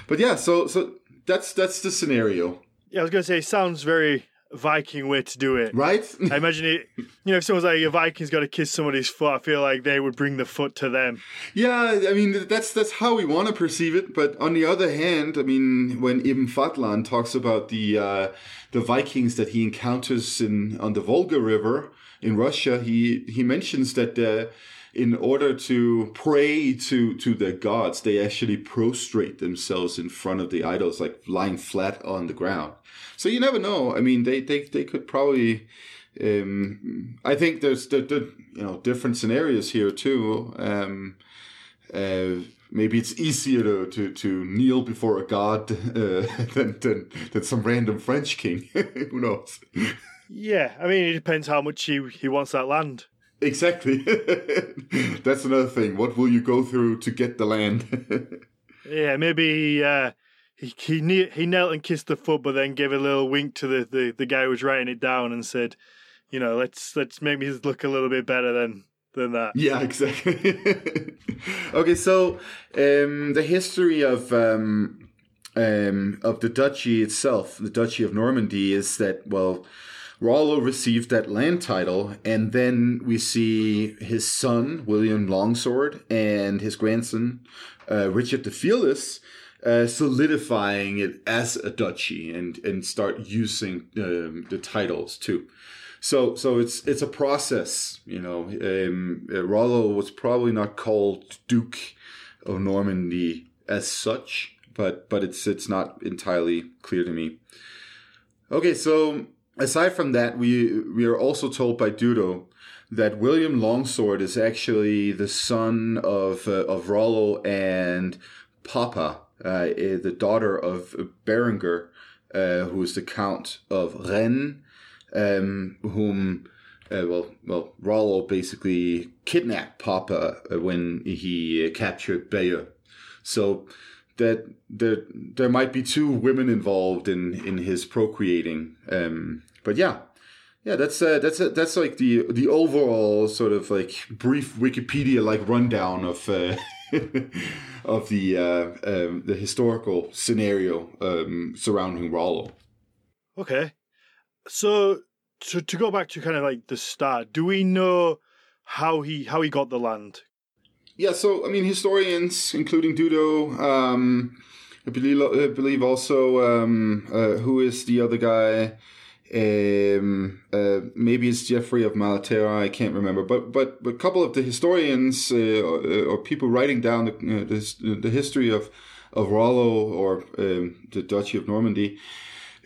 but yeah. So so that's that's the scenario. Yeah, I was gonna say, sounds very Viking way to do it. Right? I imagine it, you know, if someone's like, a Viking's got to kiss somebody's foot, I feel like they would bring the foot to them. Yeah, I mean, that's that's how we want to perceive it. But on the other hand, I mean, when Ibn Fadlan talks about the uh, the Vikings that he encounters in on the Volga River in Russia, he he mentions that uh, in order to pray to to their gods, they actually prostrate themselves in front of the idols, like lying flat on the ground. So you never know. I mean, they they they could probably. Um, I think there's the, the you know different scenarios here too. Um, uh, maybe it's easier to, to, to kneel before a god *laughs* uh, than, than than some random French king. *laughs* Who knows? Yeah, I mean, it depends how much he he wants that land. Exactly. *laughs* That's another thing. What will you go through to get the land? *laughs* yeah, maybe uh, he he he knelt and kissed the foot, but then gave a little wink to the, the, the guy who was writing it down and said, "You know, let's let's make me look a little bit better than than that." Yeah, *laughs* exactly. okay, so um, the history of um, um, of the duchy itself, the Duchy of Normandy, is that well Rollo received that land title, and then we see his son, William Longsword, and his grandson, uh, Richard the Fearless, uh, solidifying it as a duchy and, and start using um, the titles too. So, so it's it's a process, you know. Um, uh, Rollo was probably not called Duke of Normandy as such, but but it's it's not entirely clear to me. Okay, so aside from that, we we are also told by Dudo that William Longsword is actually the son of uh, of Rollo and Poppa, uh, eh, the daughter of Berenger, uh, who is the Count of Rennes, um, whom. Uh, well, well, Rollo basically kidnapped Poppa uh, when he uh, captured Bayeux. So that there there might be two women involved in in his procreating. Um, but yeah, yeah, that's uh, that's uh, that's like the the overall sort of like brief Wikipedia like rundown of uh, *laughs* of the uh, um, the historical scenario um, surrounding Rollo. Okay, so to to go back to kind of like the start, do we know how he how he got the land? Yeah, so I mean, historians, including Dudo, um, I believe I believe also um, uh, who is the other guy. Um, uh, maybe it's Geoffrey of Malaterra. I can't remember, but but, but a couple of the historians uh, or, or, people writing down the, uh, the, the history of of Rollo or um, the Duchy of Normandy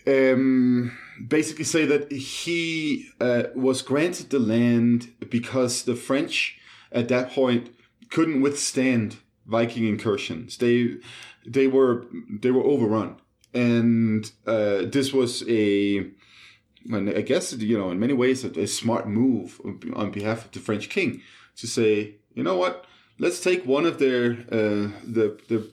um, basically say that he uh, was granted the land because the French at that point couldn't withstand Viking incursions. They they were they were overrun, and uh, this was a and I guess you know in many ways a, a, smart move on behalf of the French king to say, you know what, let's take one of their uh, the the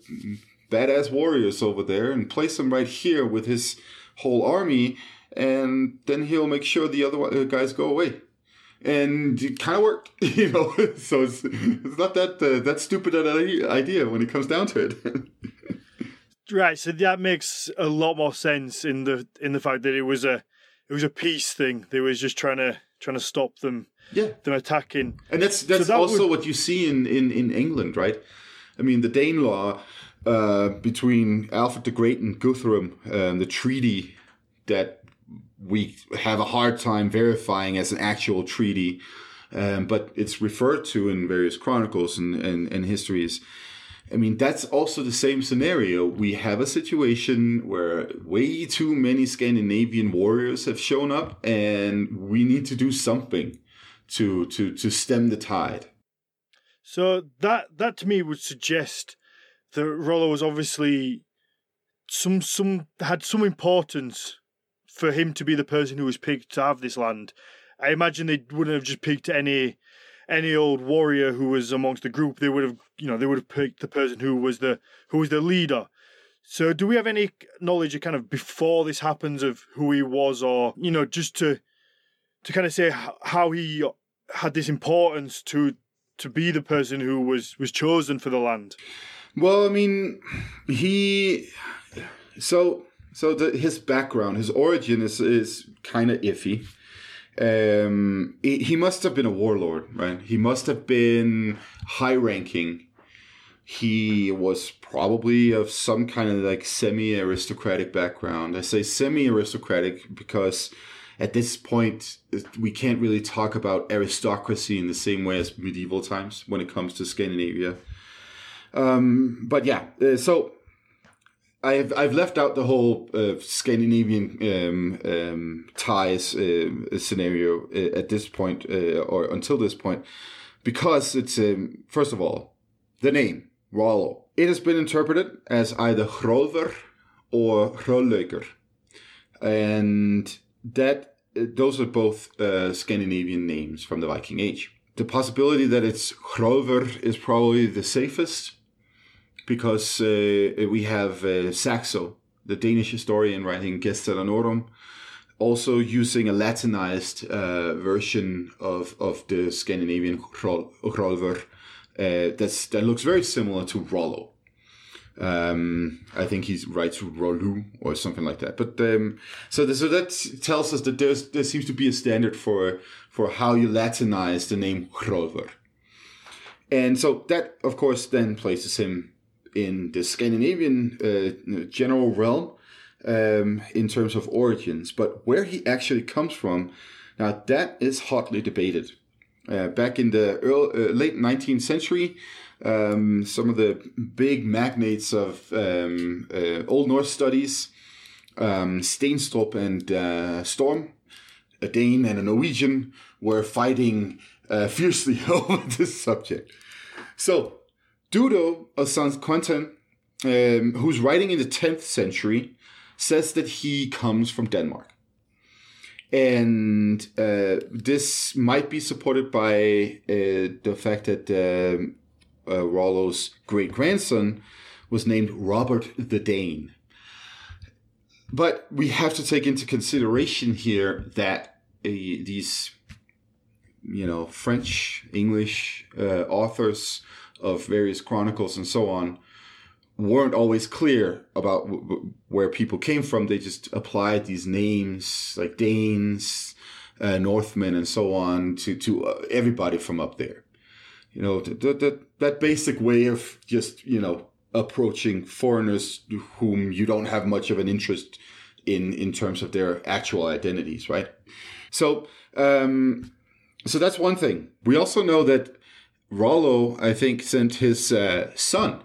badass warriors over there and place him right here with his whole army, and then he'll make sure the other uh, guys go away. And it kind of worked, *laughs* you know. *laughs* so it's, it's not that uh, that stupid an idea when it comes down to it. *laughs* right. So that makes a lot more sense in the in the fact that it was a it was a peace thing. They was just trying to trying to stop them. Yeah, them attacking. And that's that's so that also would... what you see in, in in England, right? I mean, the Danelaw uh, between Alfred the Great and Guthrum, uh, the treaty that we have a hard time verifying as an actual treaty, um, but it's referred to in various chronicles and, and, and histories. I mean, that's also the same scenario. We have a situation where way too many Scandinavian warriors have shown up, and we need to do something to to to stem the tide. So that that to me would suggest that Rollo was obviously some some had some importance for him to be the person who was picked to have this land. I imagine they wouldn't have just picked any any old warrior who was amongst the group, they would have, you know, they would have picked the person who was the who was the leader. So, do we have any knowledge of kind of before this happens of who he was, or you know, just to to kind of say how he had this importance to to be the person who was was chosen for the land? Well, I mean, he so so the, his background, his origin is is kind of iffy um, he must have been a warlord, right? He must have been high ranking. He was probably of some kind of like semi aristocratic background. I say semi aristocratic because at this point we can't really talk about aristocracy in the same way as medieval times when it comes to Scandinavia. Um, but yeah, uh, so I've I've left out the whole uh, Scandinavian um, um, ties uh, scenario uh, at this point uh, or until this point because it's um, first of all the name Rollo. It has been interpreted as either Hrólfr or Hrollaugr, and that uh, those are both uh, Scandinavian names from the Viking Age. The possibility that it's Hrólfr is probably the safest because uh, we have uh, Saxo, the Danish historian writing Gesta Danorum, also using a Latinized uh, version of, of the Scandinavian Hrólfr that looks very similar to Rollo. Um, I think he writes Rolu or something like that. But um, so, so that tells us that there's, there seems to be a standard for for how you Latinize the name Hrólfr. And so that, of course, then places him in the Scandinavian uh, general realm um, in terms of origins, but where he actually comes from, now that is hotly debated. Uh, back in the early, uh, late 19th century, um, some of the big magnates of um, uh, Old Norse studies, um, Steenstrup and uh, Storm, a Dane and a Norwegian, were fighting uh, fiercely *laughs* over this subject. So Dudo of St. Quentin, um, who's writing in the 10th century, says that he comes from Denmark. And uh, this might be supported by uh, the fact that um, uh, Rollo's great grandson was named Robert the Dane. But we have to take into consideration here that a, these, you know, French, English uh, authors of various chronicles and so on weren't always clear about w- w- where people came from. They just applied these names like Danes, uh, Northmen, and so on to to uh, everybody from up there. You know, that that that basic way of just you know approaching foreigners whom you don't have much of an interest in in terms of their actual identities, right? So, um, so that's one thing. We also know that Rollo, I think, sent his uh, son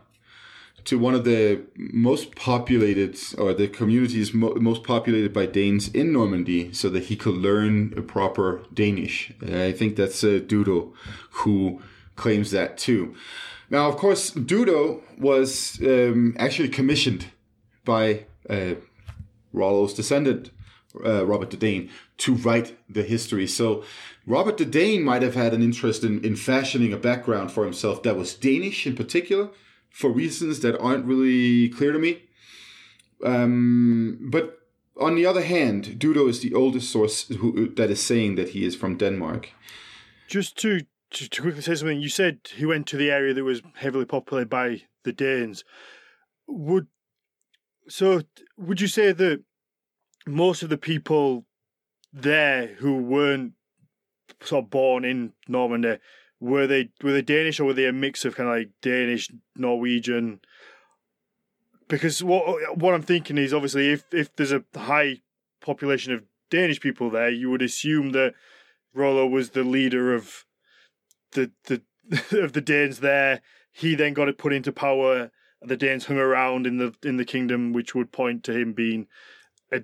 to one of the most populated or the communities mo- most populated by Danes in Normandy so that he could learn a proper Danish. I think that's uh, Dudo who claims that too. Now, of course, Dudo was um, actually commissioned by uh, Rollo's descendant, uh, Robert the Dane, to write the history. So Robert the Dane might have had an interest in, in fashioning a background for himself that was Danish in particular, for reasons that aren't really clear to me. Um, but on the other hand, Dudo is the oldest source who, that is saying that he is from Denmark. Just to, to, to quickly say something, you said he went to the area that was heavily populated by the Danes. Would so would you say that most of the people there who weren't sort of born in Normandy were they were they Danish or were they a mix of kind of like Danish, Norwegian? Because what what I'm thinking is obviously if if there's a high population of Danish people there, you would assume that Rollo was the leader of the the *laughs* of the Danes there. He then got it put into power. The Danes hung around in the in the kingdom, which would point to him being a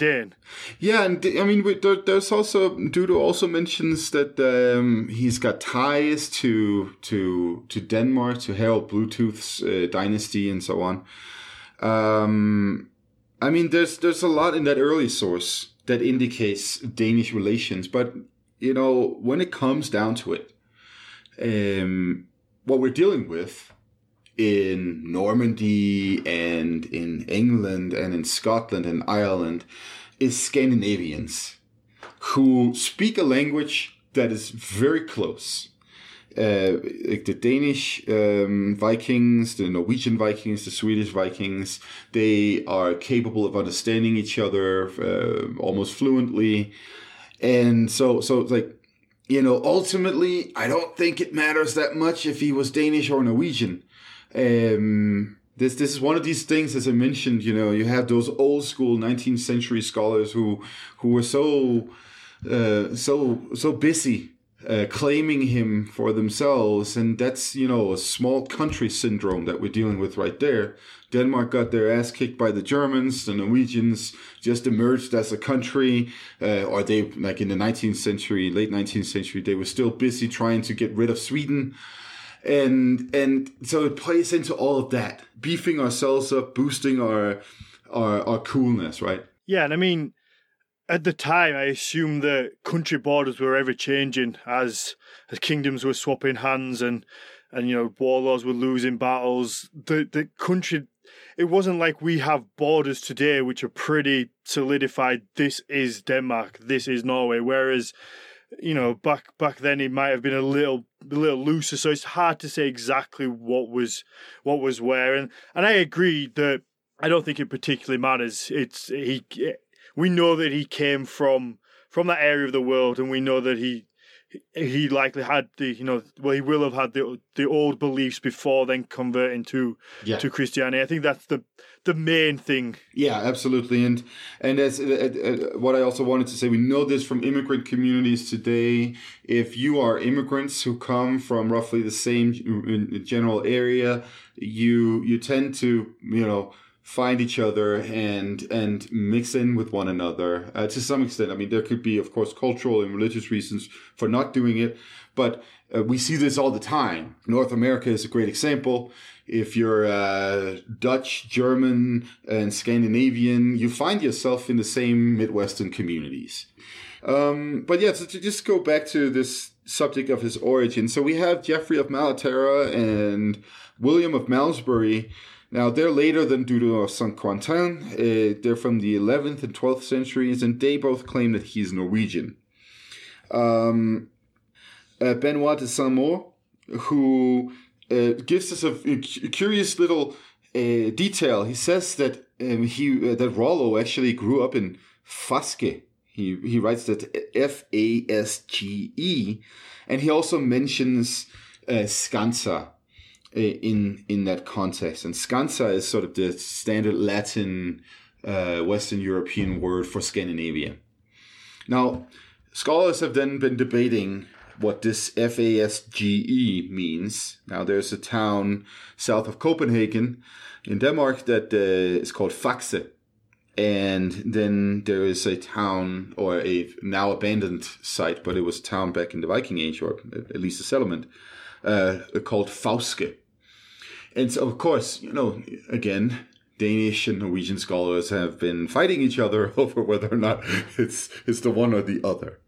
Yeah, and I mean, there, there's also Dudo also mentions that um, he's got ties to to to Denmark, to Harald Bluetooth's uh, dynasty, and so on. Um, I mean, there's there's a lot in that early source that indicates Danish relations, but you know, when it comes down to it, um, what we're dealing with in Normandy and in England and in Scotland and Ireland is Scandinavians who speak a language that is very close. Uh, like the Danish um, Vikings, the Norwegian Vikings, the Swedish Vikings, they are capable of understanding each other uh, almost fluently, and so so like you know ultimately, I don't think it matters that much if he was Danish or Norwegian um, this this is one of these things, as I mentioned. You know, you have those old school 19th century scholars who who were so uh, so so busy uh, claiming him for themselves, and that's you know a small country syndrome that we're dealing with right there. Denmark got their ass kicked by the Germans. The Norwegians just emerged as a country, uh, or they like in the 19th century, late 19th century, they were still busy trying to get rid of Sweden and and so it plays into all of that beefing ourselves up boosting our our, our coolness right? Yeah and i mean at the time i assume the country borders were ever changing as as kingdoms were swapping hands and and you know warlords were losing battles. The the country it wasn't like we have borders today which are pretty solidified. This is denmark. This is norway. Whereas you know, back back then it might have been a little a little looser, so it's hard to say exactly what was what was where. And and I agree that I don't think it particularly matters. It's he. We know that he came from from that area of the world, and we know that he he likely had the you know well he will have had the the old beliefs before then converting to yeah. to Christianity. I think that's the the main thing. Yeah, absolutely. And and as uh, uh, what I also wanted to say, we know this from immigrant communities today. If you are immigrants who come from roughly the same general area, you you tend to you know find each other and and mix in with one another uh, to some extent. I mean, there could be, of course, cultural and religious reasons for not doing it, but uh, we see this all the time. North America is a great example. If you're uh, Dutch, German, and Scandinavian, you find yourself in the same Midwestern communities. Um, but yeah, so to just go back to this subject of his origin. So we have Geoffrey of Malaterra and William of Malmesbury now, they're later than Dudo of Saint Quentin. Uh, they're from the 11th and 12th centuries, and they both claim that he's Norwegian. um, uh, Benoit de Saint-Maur, who uh, gives us a, a curious little uh, detail. He says that um, he uh, that Rollo actually grew up in Fasque. He he writes that F A S G E, and he also mentions uh, Scansa uh, in in that context. And Scansa is sort of the standard Latin uh, Western European word for Scandinavia. Now, scholars have then been debating what this FASGE means. Now, there's a town south of Copenhagen in Denmark that uh, is called Faxe. And then there is a town or a now abandoned site, but it was a town back in the Viking Age, or at least a settlement, uh, called Fauske. And so, of course, you know, again, Danish and Norwegian scholars have been fighting each other *laughs* over whether or not it's it's the one or the other.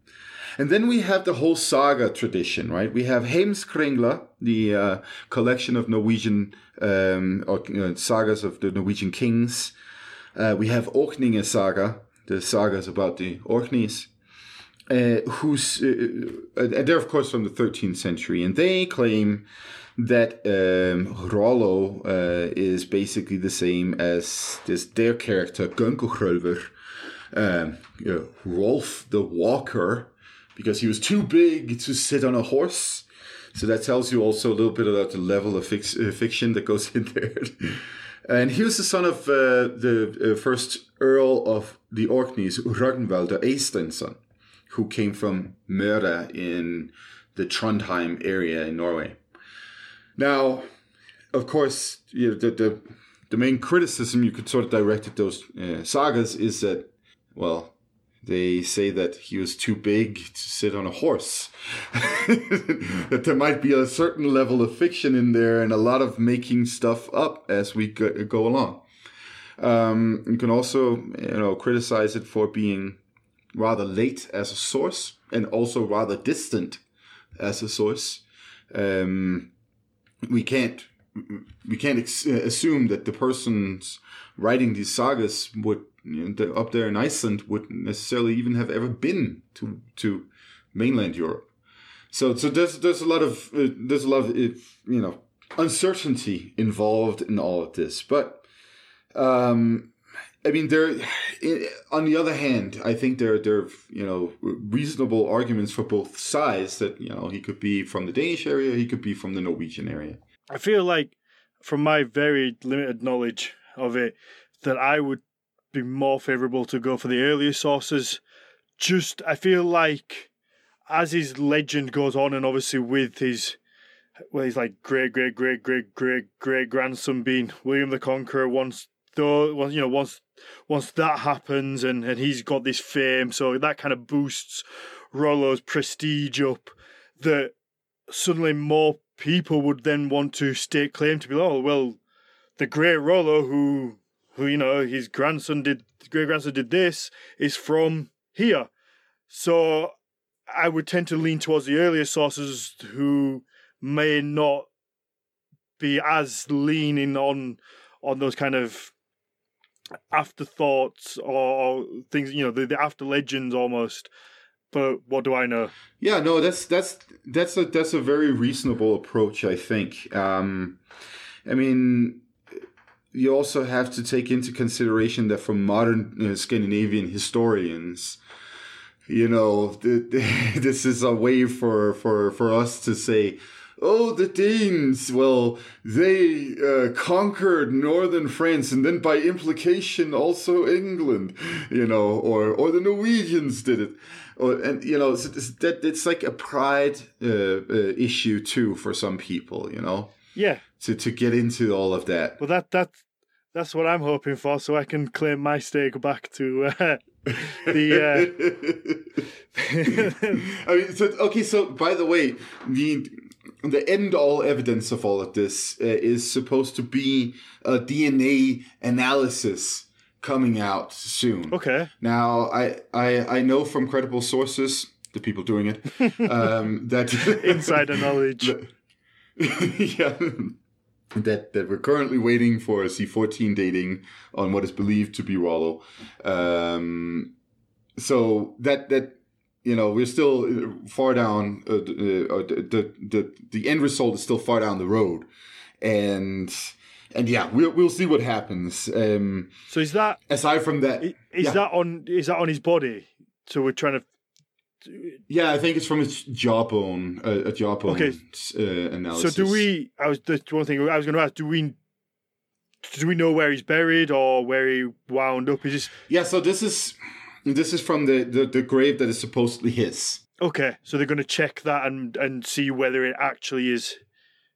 And then we have the whole saga tradition, right? We have Heimskringla, the uh, collection of Norwegian um, or, you know, sagas of the Norwegian kings. Uh, we have Orkneyinga saga, the sagas about the Orkneys, uh, who's uh, uh, they're of course from the 13th century, and they claim that um, Rollo uh, is basically the same as this their character Göngu-Hrólfr, um, you know, Rolf the Walker, because he was too big to sit on a horse. So that tells you also a little bit about the level of fix, uh, fiction that goes *laughs* in there. and he was the son of uh, the uh, first Earl of the Orkneys, Ragnvald Eysteinsson, who came from Møre in the Trondheim area in Norway. Now, of course, you know, the, the, the main criticism you could sort of direct at those uh, sagas is that, well, they say that he was too big to sit on a horse. *laughs* that there might be a certain level of fiction in there and a lot of making stuff up as we go, go along. Um, you can also, you know, criticize it for being rather late as a source and also rather distant as a source. Um, we can't we can't ex- assume that the persons writing these sagas would you know, up there in Iceland would necessarily even have ever been to to mainland Europe. So so there's there's a lot of uh, there's a lot of uh, you know uncertainty involved in all of this, but um, I mean, there. On the other hand, I think there there are you know reasonable arguments for both sides. That you know he could be from the Danish area, he could be from the Norwegian area. I feel like, from my very limited knowledge of it, that I would be more favourable to go for the earlier sources. Just I feel like as his legend goes on, and obviously with his well, he's like great, great, great, great, great, great grandson being William the Conqueror. Once though, you know, once once that happens and, and he's got this fame, so that kind of boosts Rollo's prestige up, that suddenly more people would then want to stake claim to be, oh, well, the great Rollo who, who you know, his grandson did, great grandson did this, is from here. So I would tend to lean towards the earlier sources who may not be as leaning on on those kind of afterthoughts or, things, you know, the, the after legends almost. But what do I know? Yeah, no, that's that's that's a that's a very reasonable approach. I think. Um, I mean, you also have to take into consideration that for modern you know, Scandinavian historians, you know, th- th- *laughs* this is a way for for for us to say oh, the Danes, well, they uh, conquered northern France and then by implication also England, you know, or, or the Norwegians did it. Or, and, you know, it's, it's, that, it's like a pride uh, uh, issue too for some people, you know? Yeah. To, to get into all of that. Well, that, that, that's what I'm hoping for, so I can claim my stake back to uh, *laughs* the. Uh... *laughs* I mean, so okay. So, by the way, the the end all evidence of all of this uh, is supposed to be a DNA analysis coming out soon. Okay. Now, I I, I know from credible sources, the people doing it, *laughs* um, that *laughs* insider knowledge. *laughs* yeah. That, that we're currently waiting for C14 dating on what is believed to be Rollo. Um, so that that you know, we're still uh, far down. Uh, uh, the, the the end result is still far down the road, and and yeah, we'll we'll see what happens. Um, so is that aside from that? Is yeah. that on? Is that on his body? So we're trying to. Yeah, I think it's from his jawbone, uh, a jawbone Okay. uh, analysis. So do we? I was the one thing I was going to ask. Do we? Do we know where he's buried or where he wound up? Is this Yeah, so this is this is from the, the, the grave that is supposedly his. okay? So they're going to check that and and see whether it actually is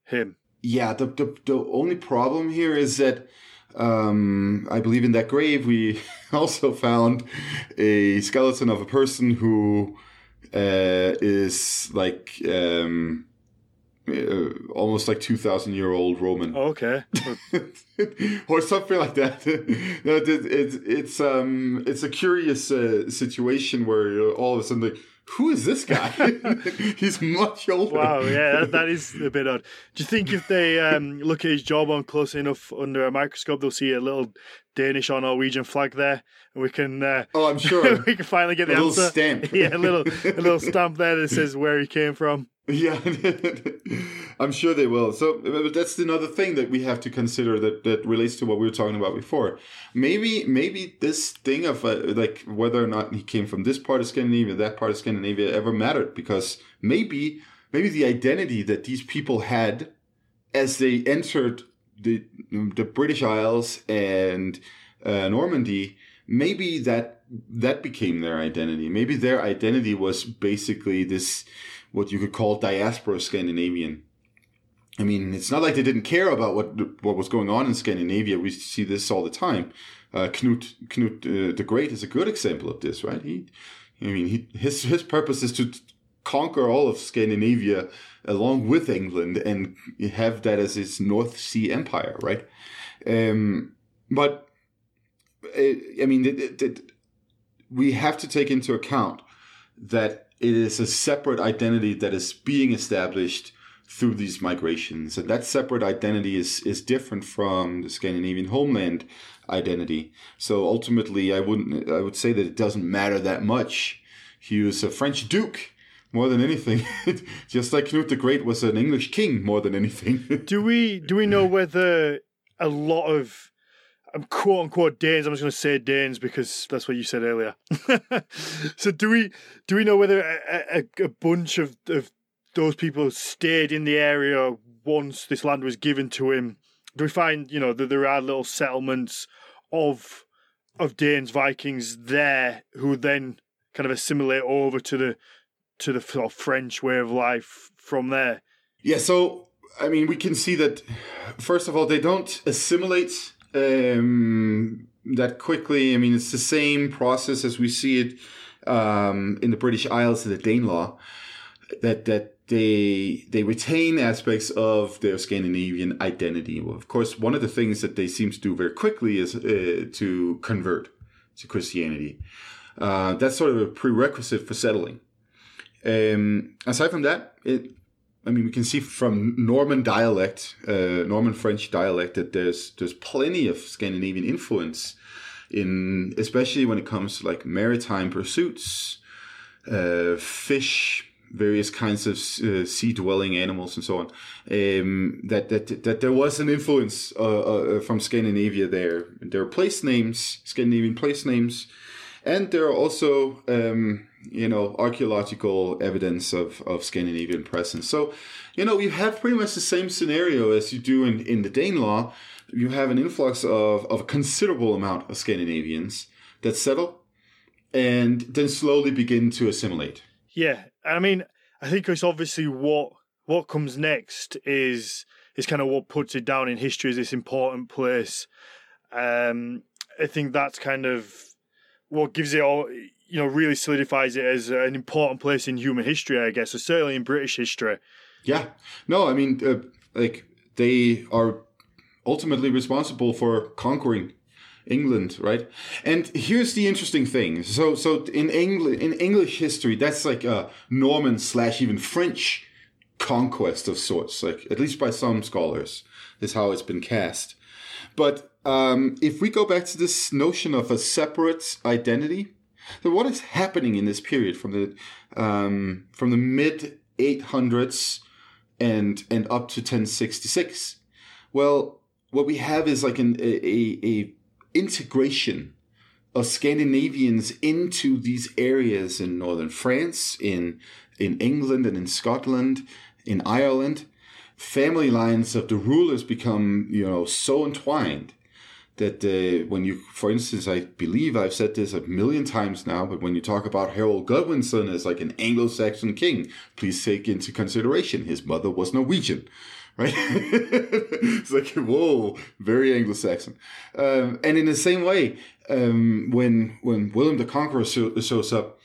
him. Yeah, the, the the only problem here is that um, I believe in that grave we *laughs* also found a skeleton of a person who uh, is like um, uh, almost like two thousand year old Roman. Oh, okay. *laughs* or something like that. *laughs* no, it, it, it's um, it's a curious uh, situation where all of a sudden like, who is this guy? *laughs* He's much older. Wow, yeah, that, that is a bit odd. Do you think if they um, look at his jawbone close enough under a microscope, they'll see a little Danish or Norwegian flag there, and we can uh, Oh, I'm sure. we can finally get A the little answer. stamp. yeah, a little a little stamp there that says where he came from. Yeah, *laughs* I'm sure they will. So but that's another thing that we have to consider that, that relates to what we were talking about before. Maybe maybe this thing of uh, like whether or not he came from this part of Scandinavia, that part of Scandinavia ever mattered because maybe maybe the identity that these people had as they entered the the British Isles and uh, Normandy, maybe that that became their identity. Maybe their identity was basically this what you could call diaspora Scandinavian. I mean, it's not like they didn't care about what what was going on in Scandinavia. We see this all the time. Uh, Knut Knut uh, the Great is a good example of this, right? He, I mean, he, his his purpose is to conquer all of Scandinavia along with England and have that as his North Sea empire, right? Um, but uh, I mean, it, it, it, we have to take into account that it is a separate identity that is being established through these migrations, and that separate identity is is different from the Scandinavian homeland identity. So ultimately, I wouldn't. I would say that it doesn't matter that much. He was a French duke more than anything, *laughs* just like Knut the Great was an English king more than anything. Do we do we know whether a lot of Um, quote unquote Danes? I'm just going to say Danes because that's what you said earlier. *laughs* so do we do we know whether a, a, a bunch of, of those people stayed in the area once this land was given to him? Do we find you know that there are little settlements of of Danes Vikings there who then kind of assimilate over to the to the sort of French way of life from there? Yeah, so I mean, we can see that first of all, they don't assimilate um, that quickly. I mean, it's the same process as we see it um, in the British Isles in the Danelaw. That that they they retain aspects of their Scandinavian identity. Well, of course, one of the things that they seem to do very quickly is uh, to convert to Christianity. Uh, that's sort of a prerequisite for settling. Um, aside from that, it, I mean, we can see from Norman dialect, uh, Norman French dialect, that there's there's plenty of Scandinavian influence in, especially when it comes to like maritime pursuits, uh, fish, various kinds of uh, sea-dwelling animals, and so on. Um, that that that there was an influence uh, uh, from Scandinavia there. There are place names, Scandinavian place names, and there are also um, you know archaeological evidence of of Scandinavian presence. So you know you have pretty much the same scenario as you do in in the Danelaw. You have an influx of of a considerable amount of Scandinavians that settle and then slowly begin to assimilate. Yeah, I mean, I think it's obviously what what comes next is is kind of what puts it down in history as this important place. Um, I think that's kind of what gives it all, you know, really solidifies it as an important place in human history, I guess, or certainly in British history. Yeah, no, I mean, uh, like they are ultimately responsible for conquering England, right? And here's the interesting thing. So, so in England, in English history, that's like a Norman slash even French conquest of sorts. Like at least by some scholars, is how it's been cast. But um, if we go back to this notion of a separate identity, So what is happening in this period from the um, from the mid 800s and and up to 1066? Well, what we have is like an a, a, a integration of Scandinavians into these areas in northern France, in in England and in Scotland, in Ireland. Family lines of the rulers become, you know, so entwined that uh, when you, for instance, I believe I've said this a million times now, but when you talk about Harold Godwinson as like an Anglo-Saxon king, please take into consideration his mother was Norwegian, right? *laughs* it's like whoa, very Anglo-Saxon. Um, and in the same way, um, when when William the Conqueror shows up,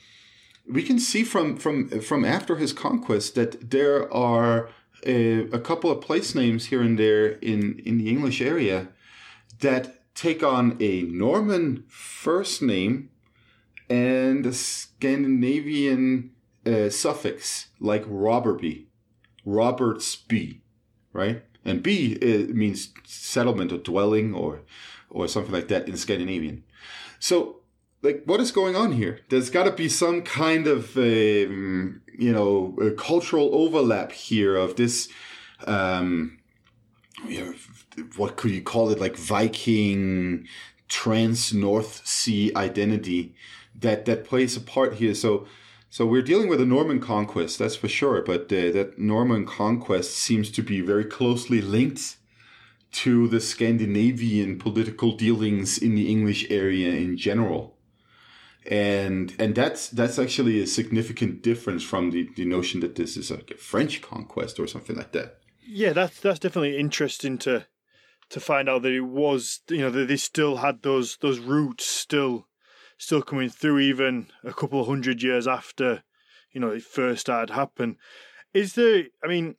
we can see from from from after his conquest that there are a, a couple of place names here and there in in the English area that take on a Norman first name and a Scandinavian uh, suffix like Roberby, Robertsby, right? And B means settlement or dwelling or or something like that in Scandinavian. So, like, what is going on here? There's got to be some kind of um, you know cultural overlap here of this. Um, you know, what could you call it like Viking trans North Sea identity that that plays a part here. So so we're dealing with a Norman conquest, that's for sure. But uh, that Norman conquest seems to be very closely linked to the Scandinavian political dealings in the English area in general. And and that's that's actually a significant difference from the, the notion that this is like a French conquest or something like that. Yeah, that's that's definitely interesting to to find out that it was you know that they still had those those roots still still coming through even a couple of hundred years after you know it first started happen. Is there? I mean,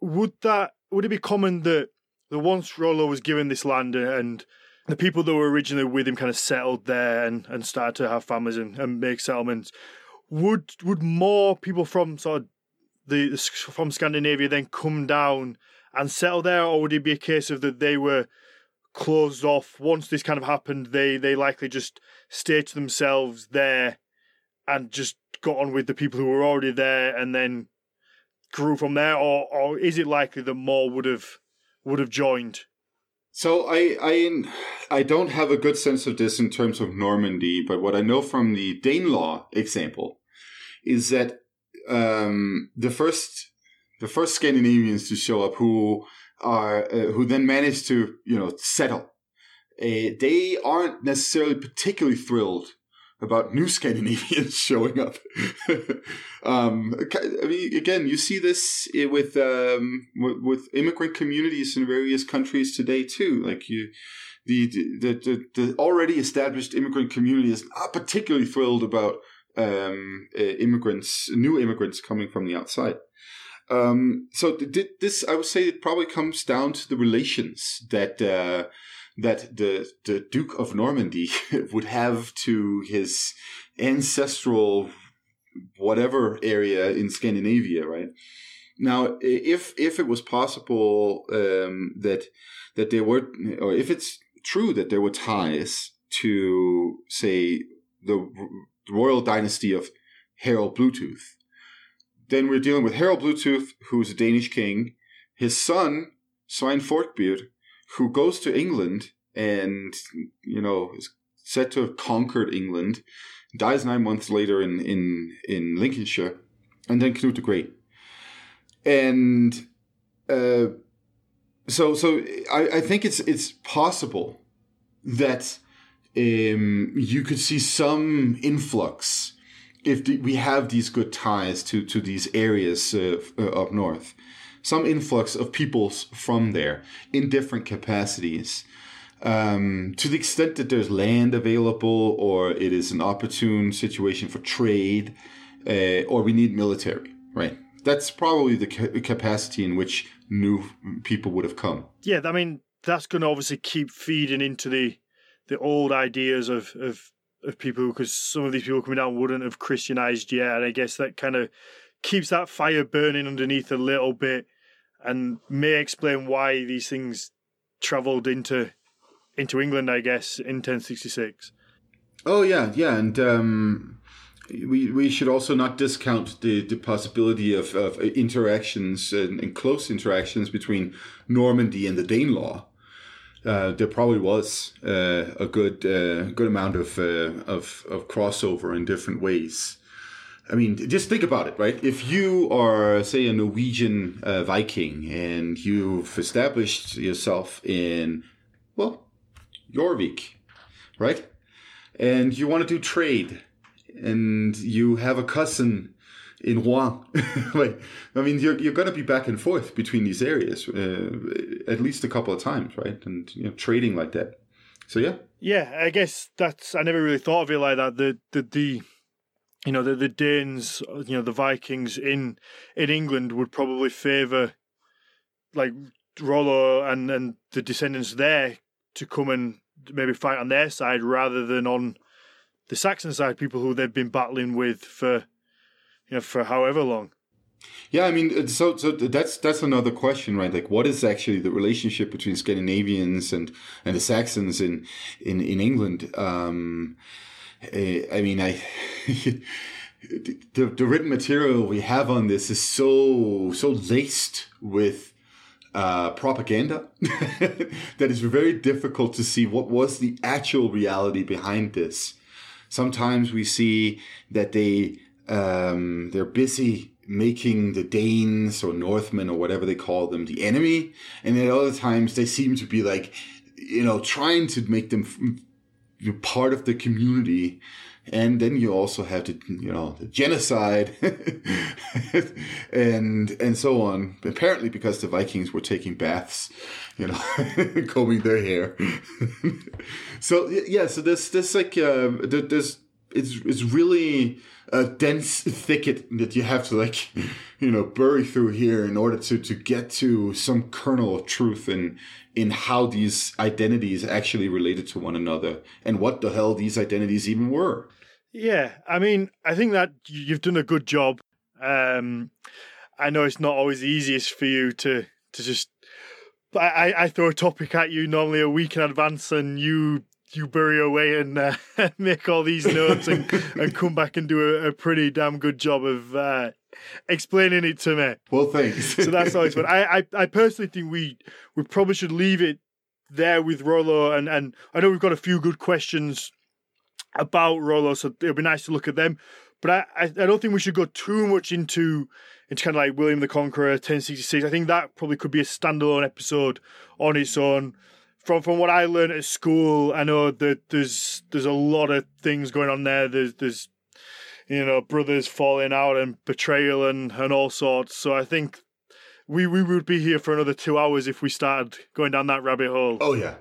would that would it be common that the once Rollo was given this land and the people that were originally with him kind of settled there and, and started to have families and, and make settlements? Would would more people from sort of the from Scandinavia then come down and settle there, or would it be a case of that they were closed off once this kind of happened? They they likely just stayed to themselves there and just got on with the people who were already there, and then grew from there, or or is it likely that more would have would have joined? So I I I don't have a good sense of this in terms of Normandy, but what I know from the Danelaw example is that um, the first the first Scandinavians to show up who are uh, who then manage to you know settle. Uh, they aren't necessarily particularly thrilled about new *laughs* Scandinavians showing up. *laughs* um, I mean, again, you see this with um, with immigrant communities in various countries today too. Like you, the the the, the already established immigrant community is not particularly thrilled about um, uh, immigrants, new immigrants coming from the outside. Um, so th- this, I would say, it probably comes down to the relations that uh, that the the Duke of Normandy *laughs* would have to his ancestral whatever area in Scandinavia, right? Now, if if it was possible um, that that there were, or if it's true that there were ties to, say, the royal dynasty of Harald Bluetooth, then we're dealing with Harald Bluetooth, who's a Danish king, his son, Svein Forkbeard, who goes to England and, you know, is said to have conquered England, dies nine months later in, in, in Lincolnshire, and then Knut the Great. And uh, so so I, I think it's it's possible that um, you could see some influx if the, we have these good ties to to these areas uh, uh, up north, some influx of peoples from there in different capacities. Um, to the extent that there's land available, or it is an opportune situation for trade, uh, or we need military, right? That's probably the ca- capacity in which new people would have come. Yeah, I mean that's going to obviously keep feeding into the the old ideas of of of people because some of these people coming down wouldn't have Christianized yet, and I guess that kind of keeps that fire burning underneath a little bit, and may explain why these things travelled into into England, I guess, in 1066. Oh yeah, yeah, and um, we we should also not discount the, the possibility of, of interactions and, and close interactions between Normandy and the Danelaw. Uh, there probably was uh, a good uh, good amount of, uh, of of crossover in different ways. I mean, just think about it, right? If you are, say, a Norwegian uh, Viking and you've established yourself in, well, Jorvik, right? And you want to do trade and you have a cousin in Rouen. *laughs* like, I mean, you're, you're going to be back and forth between these areas uh, at least a couple of times, right? And, you know, trading like that. So, yeah. Yeah, I guess that's, I never really thought of it like that. The, the, the, you know the the Danes, you know the Vikings in in England would probably favour like Rollo and and the descendants there to come and maybe fight on their side rather than on the Saxon side, people who they've been battling with for you know for however long. Yeah, I mean, so so that's that's another question, right? Like, what is actually the relationship between Scandinavians and and the Saxons in in in England? Um, I mean, I *laughs* the, the written material we have on this is so so laced with uh, propaganda *laughs* that it's very difficult to see what was the actual reality behind this. Sometimes we see that they um, they're busy making the Danes or Northmen or whatever they call them the enemy, and at other times they seem to be like you know trying to make them you're part of the community. And then you also have the you know the genocide *laughs* and and so on. Apparently because the vikings were taking baths you know *laughs* combing their hair. *laughs* So yeah so this this like uh, there's it's it's really a dense thicket that you have to like you know bury through here in order to to get to some kernel of truth in in how these identities actually related to one another and what the hell these identities even were. Yeah i mean i think that you've done a good job. Um i know it's not always the easiest for you to to just I, I throw a topic at you normally a week in advance and you you bury away and uh, *laughs* make all these notes and, *laughs* and come back and do a, a pretty damn good job of uh, explaining it to me. Well, thanks. so that's always fun. I, I, I personally think we we probably should leave it there with Rollo, and and I know we've got a few good questions about Rollo, so it'll be nice to look at them. But I, I, I don't think we should go too much into into kind of like William the Conqueror, 1066. I think that probably could be a standalone episode on its own from from what I learned at school, I know that there's there's a lot of things going on there. There's there's you know brothers falling out and betrayal and and all sorts. So I think we we would be here for another two hours if we started going down that rabbit hole. Oh yeah,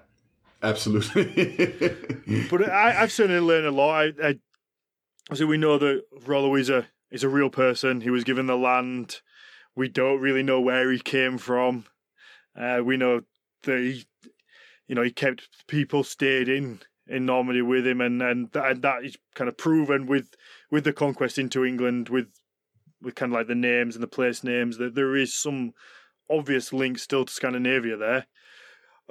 absolutely. *laughs* but I, I've certainly learned a lot. I, I so we know that Rollo is a is a real person. He was given the land. We don't really know where he came from. Uh, we know that he you know, he kept people stayed in in Normandy with him, and and that, and that is kind of proven with with the conquest into England with with kind of like the names and the place names that there is some obvious link still to Scandinavia there.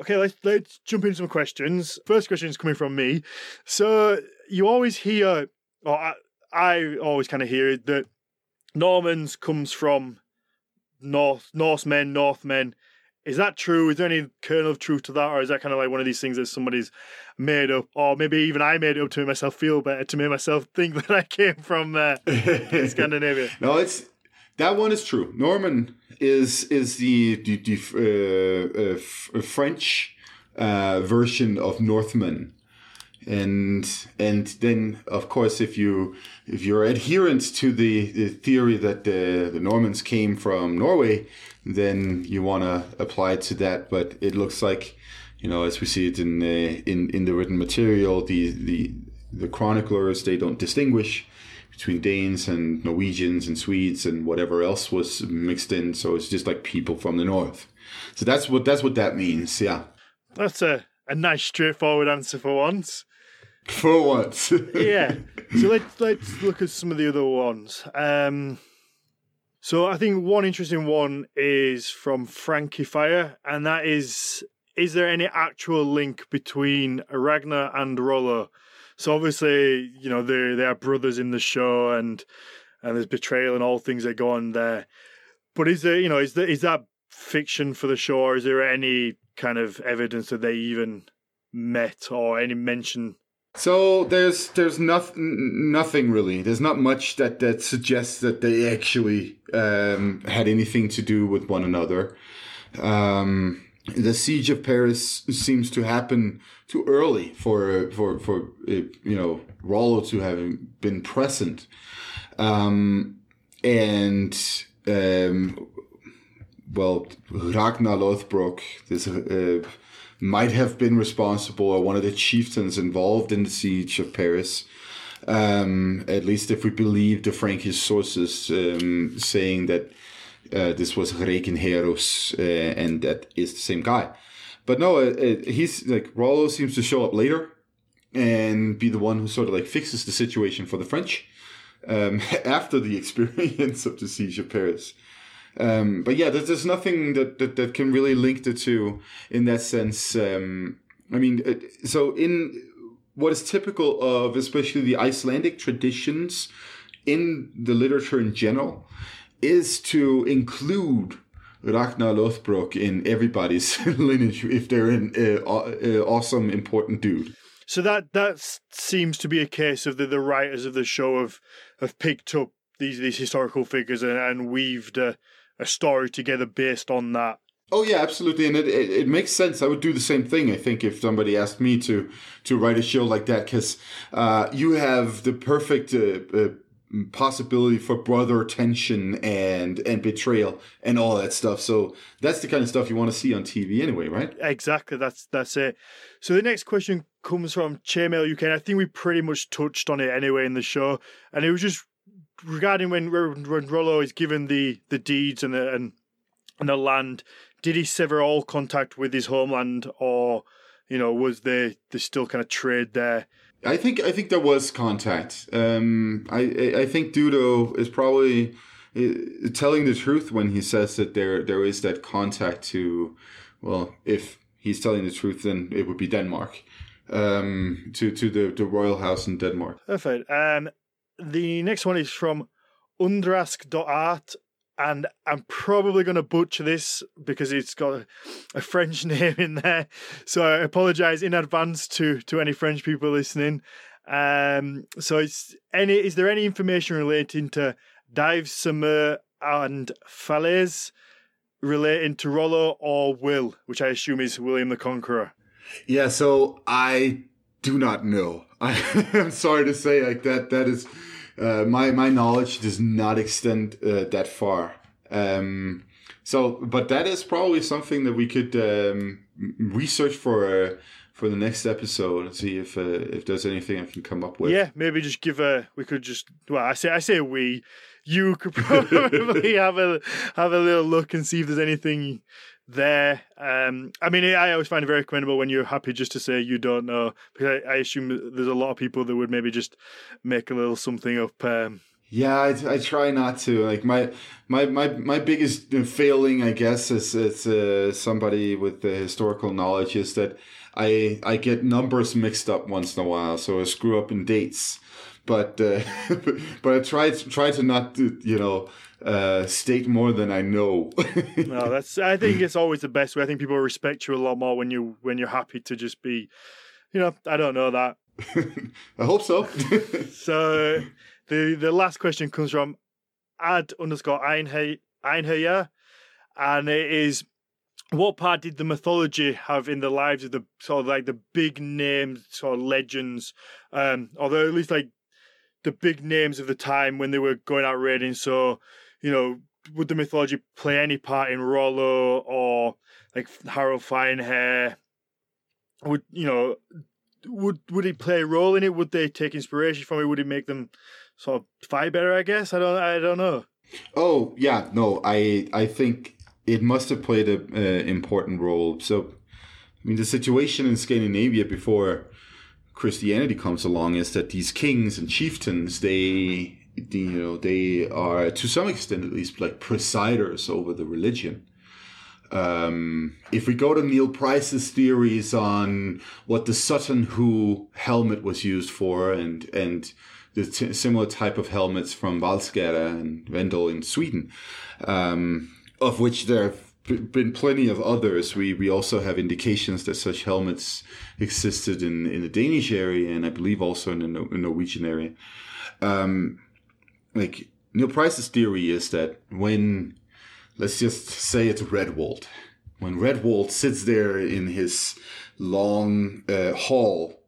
Okay, let's let's jump into some questions. First question is coming from me. So you always hear, or I, I always kind of hear that Normans comes from North Norsemen, Northmen, is that true? Is there any kernel of truth to that, or is that kind of like one of these things that somebody's made up, or maybe even I made it up to make myself feel better, to make myself *laughs* think that I came from uh, *laughs* Scandinavia? no, it's that one is true. Norman is is the the, the uh, uh, French uh, version of Northman and and then of course if you if you're adherent to the, the theory that the, the Normans came from Norway, then you want to apply it to that. But it looks like you know as we see it in the in in the written material, the the the chroniclers they don't distinguish between Danes and Norwegians and Swedes and whatever else was mixed in. So it's just like people from the north. So that's what that's what that means. Yeah. That's a, a nice straightforward answer for once. For once. *laughs* yeah. So let's let's look at some of the other ones. Um, so I think one interesting one is from Frankie Fire, and that is: is there any actual link between Ragnar and Rollo? So obviously, you know, they they are brothers in the show, and and there's betrayal and all things that go on there. But is there, you know, is there is that fiction for the show, or is there any kind of evidence that they even met or any mention? So there's there's nothing nothing really. There's not much that that suggests that they actually um, had anything to do with one another. Um, the siege of Paris seems to happen too early for for for uh, you know Rollo to have been present, um, and um, well Ragnar Lothbrok this uh, might have been responsible or one of the chieftains involved in the siege of Paris. Um, at least if we believe the Frankish sources um, saying that uh, this was Reginherus, uh, and that is the same guy. But no, uh, uh, he's like Rollo seems to show up later and be the one who sort of like fixes the situation for the French um, *laughs* after the *laughs* experience of the siege of Paris. Um, but yeah, there's, there's nothing that, that, that can really link the two in that sense. Um, I mean, uh, so in what is typical of especially the Icelandic traditions in the literature in general is to include Ragnar Lothbrok in everybody's *laughs* lineage if they're an uh, uh, awesome, important dude. So that that seems to be a case of the, the writers of the show have have picked up these these historical figures and, and weaved a, a story together based on that. Oh yeah, absolutely, and it, it, it, makes sense. I would do the same thing. I think if somebody asked me to to write a show like that, because uh, you have the perfect uh, uh, possibility for brother tension and and betrayal and all that stuff. So that's the kind of stuff you want to see on TV anyway, right? Exactly. That's that's it. So the next question comes from Chairmail UK. And I think we pretty much touched on it anyway in the show, and it was just regarding when when Rollo is given the the deeds and the and, and the land. Did he sever all contact with his homeland, or you know, was there there still kind of trade there? I think I think there was contact. Um, I I think Dudo is probably uh, telling the truth when he says that there there is that contact to, well, if he's telling the truth, then it would be Denmark, um, to to the the royal house in Denmark. Perfect. Um, the next one is from undrask.art and I'm probably going to butcher this because it's got a, a, French *laughs* name in there. So I apologize in advance to to any French people listening. Um, so it's any is there any information relating to Dive Summer and Falaise relating to Rollo or Will, which I assume is William the Conqueror? Yeah, so I do not know. *laughs* I, am sorry to say like that that is uh, my my knowledge does not extend uh, that far. Um, so, but that is probably something that we could um, research for uh, for the next episode and see if uh, if there's anything I can come up with. Yeah, maybe just give a. We could just. Well, I say I say we. You could *laughs* probably have a have a little look and see if there's anything there. Um, I mean, I always find it very commendable when you're happy just to say you don't know, because I, I assume there's a lot of people that would maybe just make a little something up. Um, yeah, I, I try not to. Like my my my my biggest failing, I guess, as as uh, somebody with the historical knowledge is that I I get numbers mixed up once in a while, so I screw up in dates. But uh, *laughs* but I try try to not you know uh, state more than I know. no, *laughs* that's. I think it's always the best way. I think people respect you a lot more when you when you're happy to just be, you know. I don't know that. *laughs* I hope so. *laughs* so, the the last question comes from ad underscore Einheyer, and it is. What part did the mythology have in the lives of the sort of like the big names, sort of legends, um, although at least like the big names of the time when they were going out raiding? So you know, would the mythology play any part in Rollo or like Harold Finehair? Would you know? Would would it play a role in it? Would they take inspiration from it? Would it make them sort of fight better? I guess I don't. I don't know. Oh yeah, no. I I think it must have played uh, important role. So, I mean, the situation in Scandinavia before Christianity comes along is that these kings and chieftains they you know they are to some extent at least like presiders over the religion Um, if we go to Neil Price's theories on what the Sutton Hoo helmet was used for, and and the t- similar type of helmets from Valsgärde and Vendel in Sweden, um, of which there have been plenty of others. We we also have indications that such helmets existed in, in the Danish area, and I believe also in the no- Norwegian area. Um, like Neil Price's theory is that when let's just say it's Redwald. When Redwald sits there in his long uh, hall,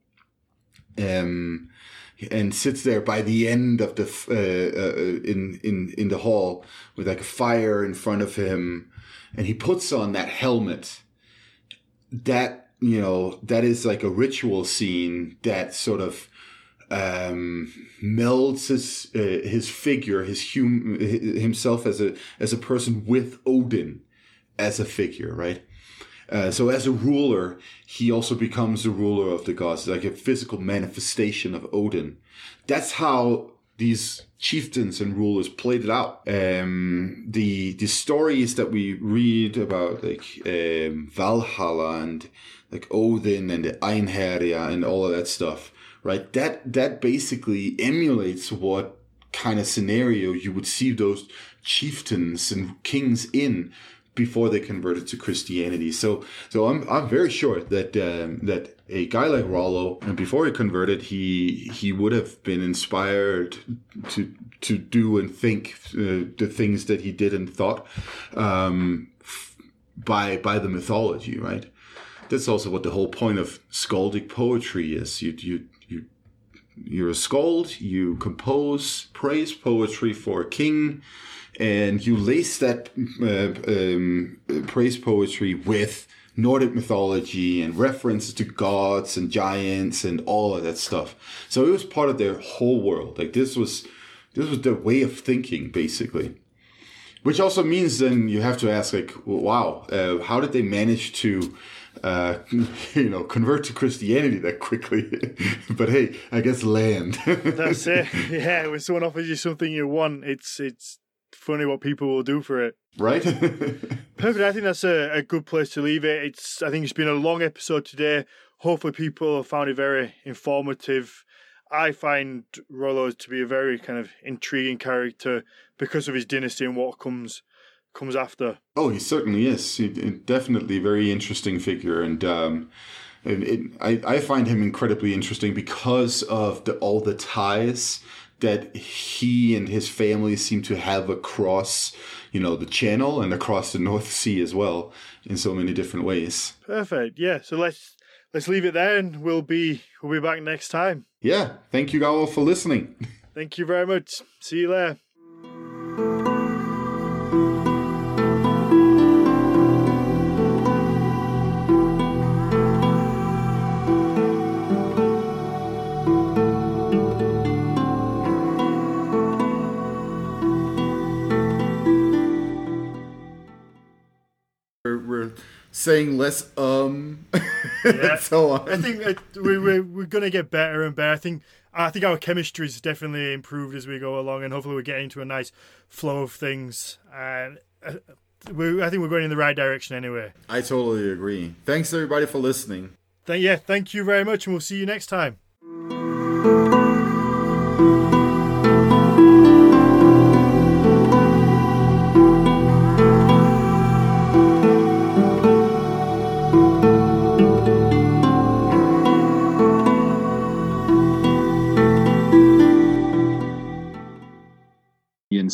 um, and sits there by the end of the uh, uh, in in in the hall with like a fire in front of him, and he puts on that helmet. That you know that is like a ritual scene that sort of um, melds his uh, his figure, his hum, himself as a as a person with Odin as a figure, right? Uh, so as a ruler, he also becomes the ruler of the gods, like a physical manifestation of Odin. That's how these chieftains and rulers played it out. Um, the the stories that we read about like um, Valhalla and like Odin and the Einherjar and all of that stuff, right? That that basically emulates what kind of scenario you would see those chieftains and kings in before they converted to Christianity. So, so I'm I'm very sure that um, that a guy like Rollo, and before he converted, he he would have been inspired to to do and think uh, the things that he did and thought um, by by the mythology, right? That's also what the whole point of skaldic poetry is. You you you're a skald. You compose praise poetry for a king and you lace that uh, um, praise poetry with Nordic mythology and references to gods and giants and all of that stuff. So it was part of their whole world. Like this was this was their way of thinking, basically. Which also means then you have to ask, like, wow, uh, how did they manage to, uh, *laughs* you know, convert to Christianity that quickly? *laughs* but hey, I guess land. *laughs* That's it. Yeah, when someone offers you something you want, it's it's funny what people will do for it. Right? Perfect. I think that's a, a good place to leave it. It's I think it's been a long episode today. Hopefully people have found it very informative. I find Rollo to be a very kind of intriguing character because of his dynasty and what comes comes after. Oh, he certainly is. He, definitely a very interesting figure, and um, and it, I I find him incredibly interesting because of the all the ties that he and his family seem to have across, you know, the channel and across the North Sea as well in so many different ways. Perfect. Yeah. So let's let's leave it there and we'll be we'll be back next time. Yeah. Thank you all for listening. *laughs* Thank you very much. See you there. Saying less um *laughs* yeah. so on. I think we, we're, we're going to get better and better. I think I think our chemistry is definitely improved as we go along, and hopefully we're getting to a nice flow of things. And uh, we, I think we're going in the right direction anyway. I totally agree. Thanks everybody for listening. Th- yeah, thank you very much, and we'll see you next time.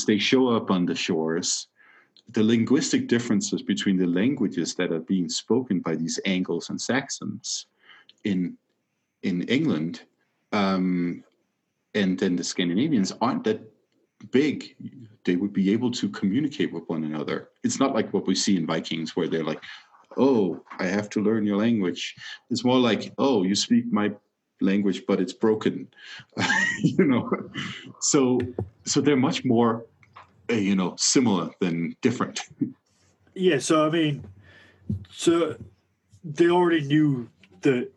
They show up on the shores. The linguistic differences between the languages that are being spoken by these Angles and Saxons in in England um, and then the Scandinavians aren't that big. They would be able to communicate with one another. It's not like what we see in Vikings where they're like, "Oh, I have to learn your language." It's more like, "Oh, you speak my language, but it's broken," *laughs* you know. So, so they're much more you know similar than different. *laughs* yeah, so I mean, so they already knew that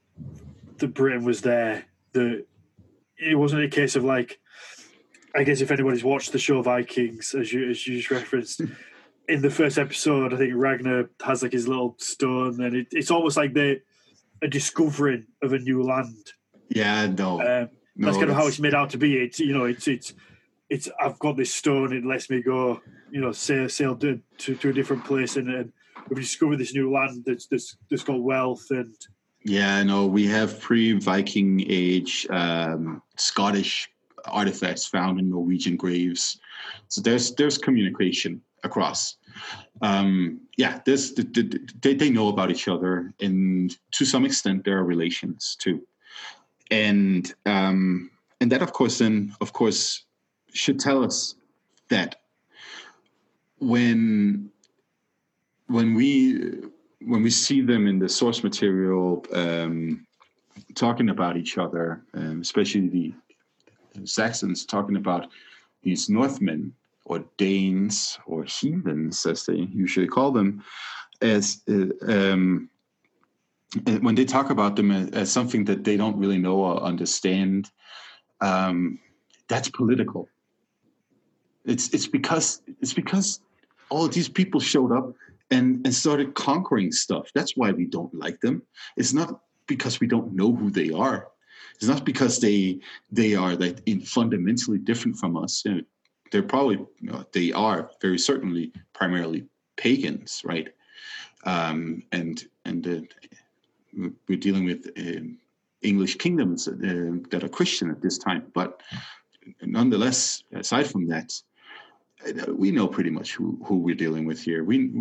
the Britain was there. That it wasn't a case of like, I guess if anybody's watched the show Vikings, as you as you just referenced, *laughs* in the first episode, I think Ragnar has like his little stone, and it, it's almost like they a discovering of a new land. Yeah, no, Um, no that's kind of how it's made out to be. It's you know, it's it's it's I've got this stone. It lets me go. You know, sail sail to to, to a different place, and, and we've discovered this new land that's that's that's got wealth and Yeah, no, we have pre-Viking age um, Scottish artifacts found in Norwegian graves. So there's there's communication across. Um, yeah, there's they, they know about each other, and to some extent there are relations too. And um, and that, of course, then of course should tell us that when when we when we see them in the source material um, talking about each other, um, especially the Saxons talking about these Northmen or Danes or heathens, as they usually call them, as uh, um, when they talk about them as, as something that they don't really know or understand, um, that's political. It's it's because it's because all these people showed up and and started conquering stuff. That's why we don't like them. It's not because we don't know who they are. It's not because they they are like fundamentally different from us. You know, they're probably you know, they are very certainly primarily pagans, right? Um, and and uh, we're dealing with um English kingdoms uh, that are Christian at this time, but nonetheless, aside from that, uh, we know pretty much who, who we're dealing with here. We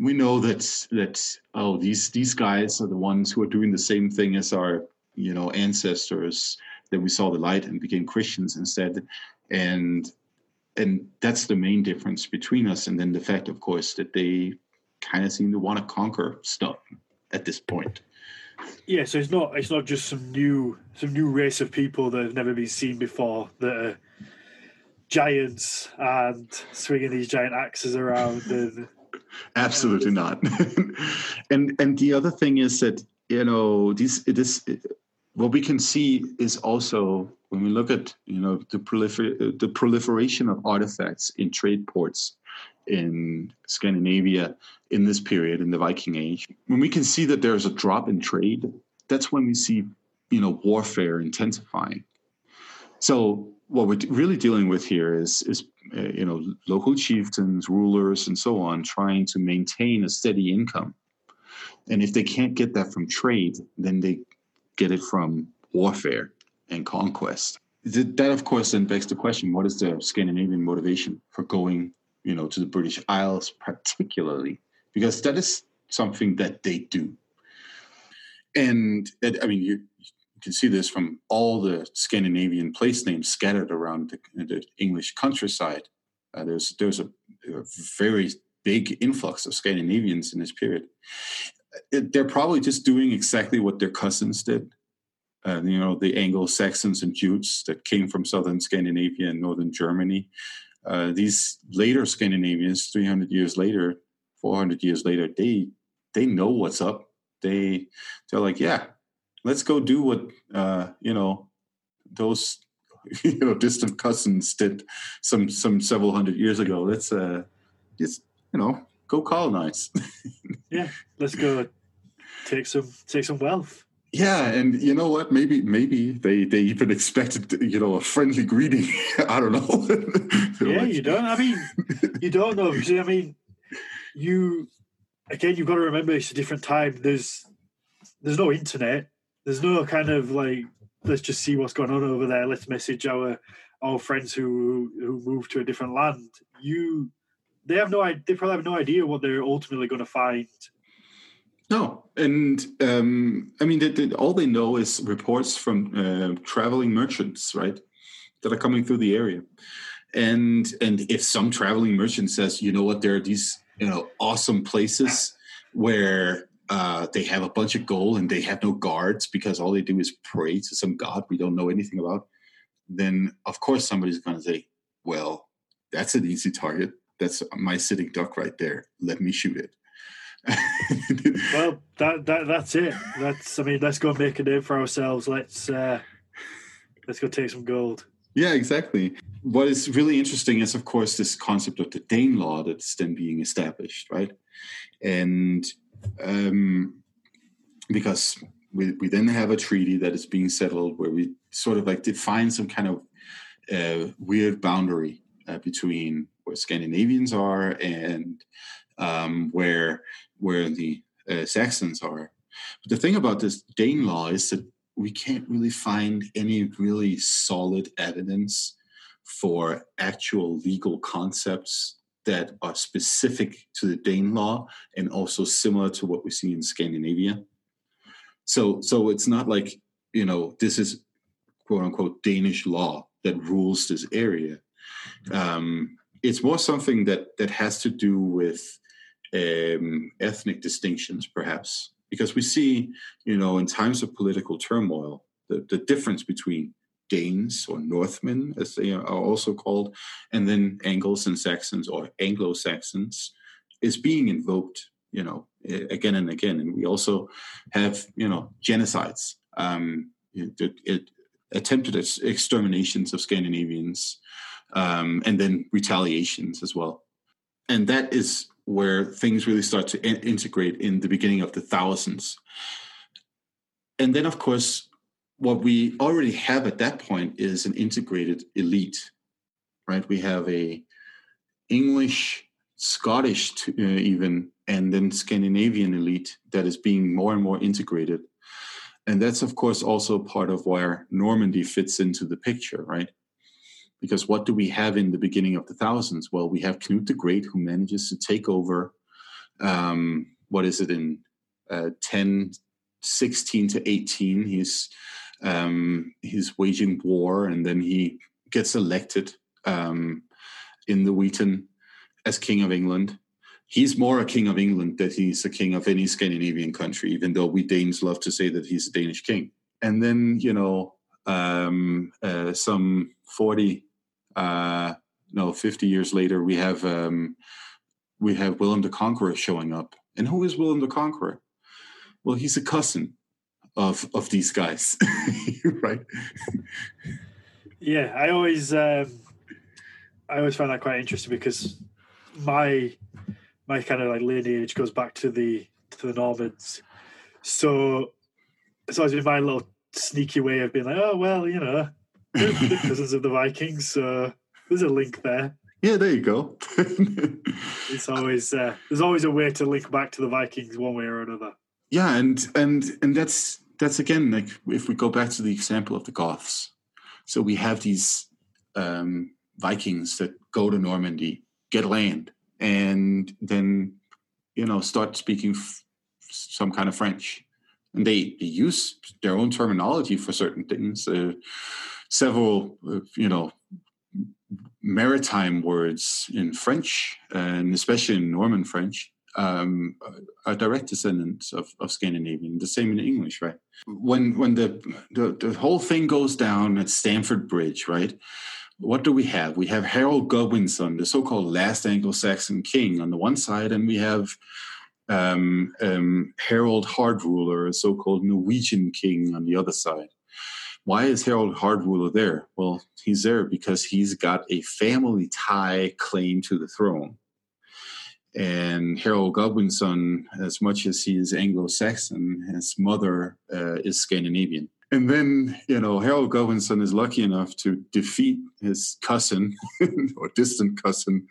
we know that that oh these these guys are the ones who are doing the same thing as our you know ancestors that we saw the light and became Christians instead, and and that's the main difference between us. And then the fact, of course, that they kind of seem to want to conquer stuff at this point. yeah. So it's not it's not just some new some new race of people that have never been seen before that are giants and swinging these giant axes around *laughs* and Absolutely not. *laughs* and and the other thing is that you know these it is what we can see is also when we look at you know the prolifer- the proliferation of artifacts in trade ports in Scandinavia in this period in the Viking Age. When we can see that there's a drop in trade, that's when we see you know warfare intensifying. So what we're really dealing with here is is uh, you know local chieftains, rulers, and so on trying to maintain a steady income. And if they can't get that from trade, then they get it from warfare and conquest. That, of course, then begs the question: What is the Scandinavian motivation for going, you know, to the British Isles, particularly because that is something that they do. And I mean, you, you can see this from all the Scandinavian place names scattered around the, the English countryside. Uh, there's there's a, a very big influx of Scandinavians in this period. It- they're probably just doing exactly what their cousins did. Uh, you know, the Anglo Saxons and Jutes that came from southern Scandinavia and northern Germany. Uh, these later Scandinavians, 300 years later, 400 years later, they they know what's up. They they're like, yeah, let's go do what uh, you know those *laughs* you know distant cousins did some some several hundred years ago. Let's uh, just you know go colonize. *laughs* yeah, let's go take some take some wealth. Yeah, and you know what? Maybe maybe they they even *laughs* expected you know a friendly greeting. I don't know. Yeah, like, you don't. I mean, you don't know I mean, you again. You've got to remember it's a different time. There's there's no internet. There's no kind of like let's just see what's going on over there. Let's message our our friends who who moved to a different land. You they have no. They probably have no idea what they're ultimately going to find. No, and um, I mean, they, they, all they know is reports from uh, traveling merchants, right, that are coming through the area, and and if some traveling merchant says, you know what, there are these you know awesome places where uh, they have a bunch of gold and they have no guards because all they do is pray to some god we don't know anything about, then of course somebody's going to say, well, that's an easy target. That's my sitting duck right there. Let me shoot it. *laughs* Well, that that that's it. That's I mean, let's go make a name for ourselves. Let's uh let's go take some gold. Yeah, exactly. What is really interesting is, of course, this concept of the Danelaw that's then being established, right? And um, because we, we then have a treaty that is being settled where we sort of like define some kind of uh, weird boundary uh, between where Scandinavians are and um, where where the uh, Saxons are. But the thing about this Danelaw is that we can't really find any really solid evidence for actual legal concepts that are specific to the Danelaw and also similar to what we see in Scandinavia. So, so it's not like you know this is quote unquote Danish law that rules this area. Um, it's more something that that has to do with um, ethnic distinctions, perhaps because we see, you know, in times of political turmoil, the, the difference between Danes or Northmen, as they are also called, and then Angles and Saxons or Anglo Saxons is being invoked, you know, again and again. And we also have, you know, genocides, um, it, it, attempted exterminations of Scandinavians, um, and then retaliations as well. And that is where things really start to in- integrate in the beginning of the thousands. And then, of course, what we already have at that point is an integrated elite, right? We have a English, Scottish, uh, even, and then Scandinavian elite that is being more and more integrated. And that's, of course, also part of where Normandy fits into the picture, right? Because what do we have in the beginning of the thousands? Well, we have Knut the Great who manages to take over, um, what is it, in uh, 10, 16 to 18. He's, um, he's waging war and then he gets elected um, in the Witan as King of England. He's more a king of England than he's a king of any Scandinavian country, even though we Danes love to say that he's a Danish king. And then, you know, um, uh, some 40 uh, no, 50 years later, we have um, we have Willem the Conqueror showing up. And who is Willem the Conqueror? Well, he's a cousin of of these guys, *laughs* right? Yeah, I always um, I always find that quite interesting because my my kind of like lineage goes back to the to the Normans. So it's always been my little sneaky way of being like, oh well, you know, *laughs* cousins of the Vikings. So there's a link there. Yeah, there you go. it's always uh, there's always a way to link back to the Vikings one way or another. Yeah, and and and that's that's again like if we go back to the example of the Goths. So we have these um, Vikings that go to Normandy, get land, and then you know start speaking f- some kind of French, and they, they use their own terminology for certain things. Uh, several, uh, you know, maritime words in French, and especially in Norman French, um, are direct descendant of, of Scandinavian. The same in English, right? When when the, the the whole thing goes down at Stamford Bridge, right? What do we have? We have Harold Godwinson, the so-called last Anglo-Saxon king, on the one side, and we have um, um, Harold Hardruler, a so-called Norwegian king, on the other side. Why is Harold Hardruler there? Well, he's there because he's got a family tie claim to the throne. And Harold Godwinson, as much as he is Anglo Saxon, his mother uh, is Scandinavian. And then, you know, Harold Godwinson is lucky enough to defeat his cousin *laughs* or distant cousin.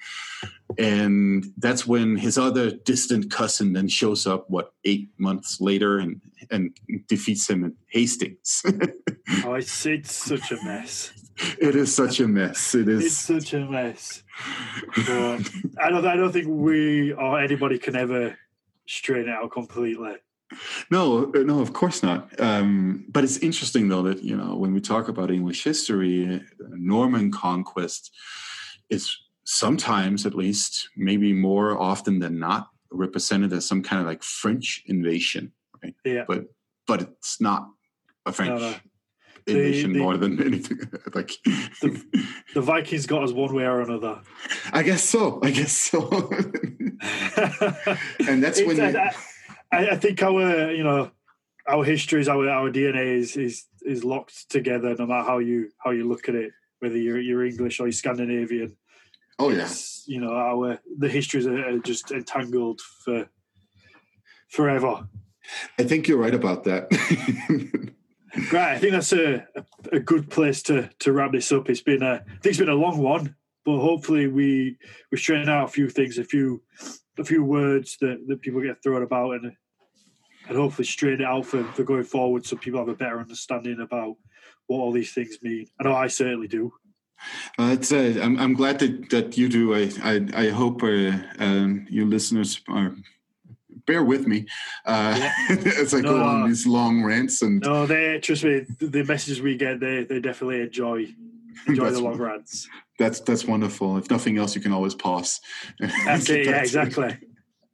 And that's when his other distant cousin then shows up, what, eight months later and, and defeats him at Hastings. *laughs* oh, it's, it's such a mess. It is such a mess. It is. It's such a mess. But I don't. I don't think we or anybody can ever straighten it out completely. No, uh, no, of course not. Um, but it's interesting though that you know when we talk about English history, Norman conquest is sometimes, at least, maybe more often than not, represented as some kind of like French invasion, right? Yeah. But but it's not a French. No, no. Invasion the, the, more than *laughs* anything. like the, the, Vikings got us one way or another. I guess so. I guess so. *laughs* *laughs* and that's when. You, I, I, think our you know our histories, our our DNA is is is locked together, no matter how you how you look at it. whether you're you're English or you're Scandinavian. Oh yeah, you know, our the histories are, just entangled for forever. I think you're right about that. *laughs* Right, I think that's a, a, a good place to to wrap this up. It's been a I think it's been a long one, but hopefully we we straighten out a few things, a few a few words that, that people get thrown about and and hopefully straighten it out for, for going forward so people have a better understanding about what all these things mean. I know I certainly do. Uh, it's, uh, I'm, I'm glad that, that you do. I, I, I hope uh, um, your listeners are bear with me uh, *laughs* as I go on these long rants. And No, they trust me, the- the messages we get they they definitely enjoy *laughs* enjoy the long rants. that's that's wonderful. If nothing else, you can always pause. That's it, yeah, exactly.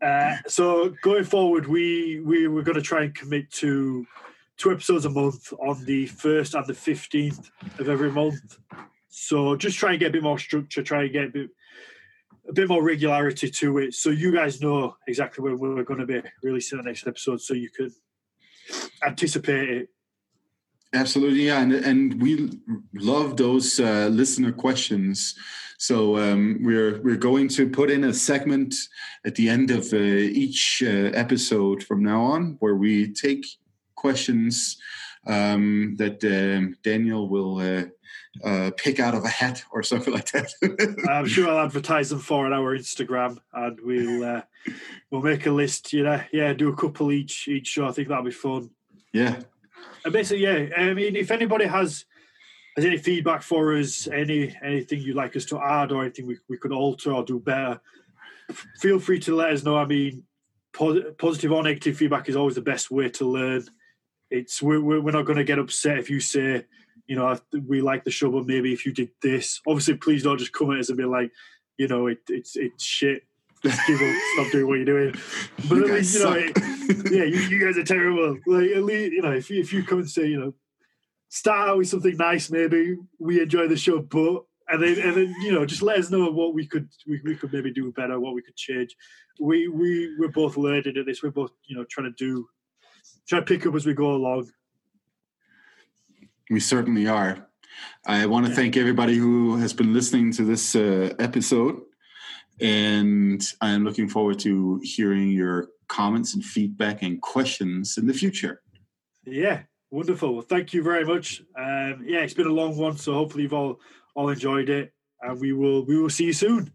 Uh, so going forward, we we we're going to try and commit to two episodes a month on the first and the fifteenth of every month. So just try and get a bit more structure, try and get a bit a bit more regularity to it, so you guys know exactly when we're going to be releasing the next episode, so you can anticipate it. Absolutely, yeah, and and we love those uh, listener questions. So um, we're we're going to put in a segment at the end of uh, each uh, episode from now on, where we take questions um, that um, Daniel will uh, uh, pick out of a hat or something like that. *laughs* I'm sure I'll advertise them for on our Instagram, and we'll uh, we'll make a list. You know, yeah, do a couple each each show. I think that'll be fun. yeah, And basically, yeah. I mean, if anybody has has any feedback for us, any anything you'd like us to add, or anything we, we could alter or do better, feel free to let us know. I mean, pos- positive or negative feedback is always the best way to learn. It's we're we're we're not going to get upset if you say, you know, we like the show, but maybe if you did this. Obviously, please don't just come at us and be like, you know, it, it's it's shit. Just give up, stop doing what you're doing. *laughs* But You at least, you know, it, yeah, you, you guys are terrible. Like at least you know, if you, if you come and say, you know, start out with something nice, maybe we enjoy the show, but and then and then you know, just let us know what we could we, we could maybe do better, what we could change. We we we're both learning at this. We're both you know trying to do try to pick up as we go along. We certainly are. I want to thank everybody who has been listening to this uh, episode. And I'm looking forward to hearing your comments and feedback and questions in the future. Yeah, wonderful. Well, thank you very much. Um, yeah, it's been a long one, so hopefully you've all all enjoyed it, and we will we will see you soon.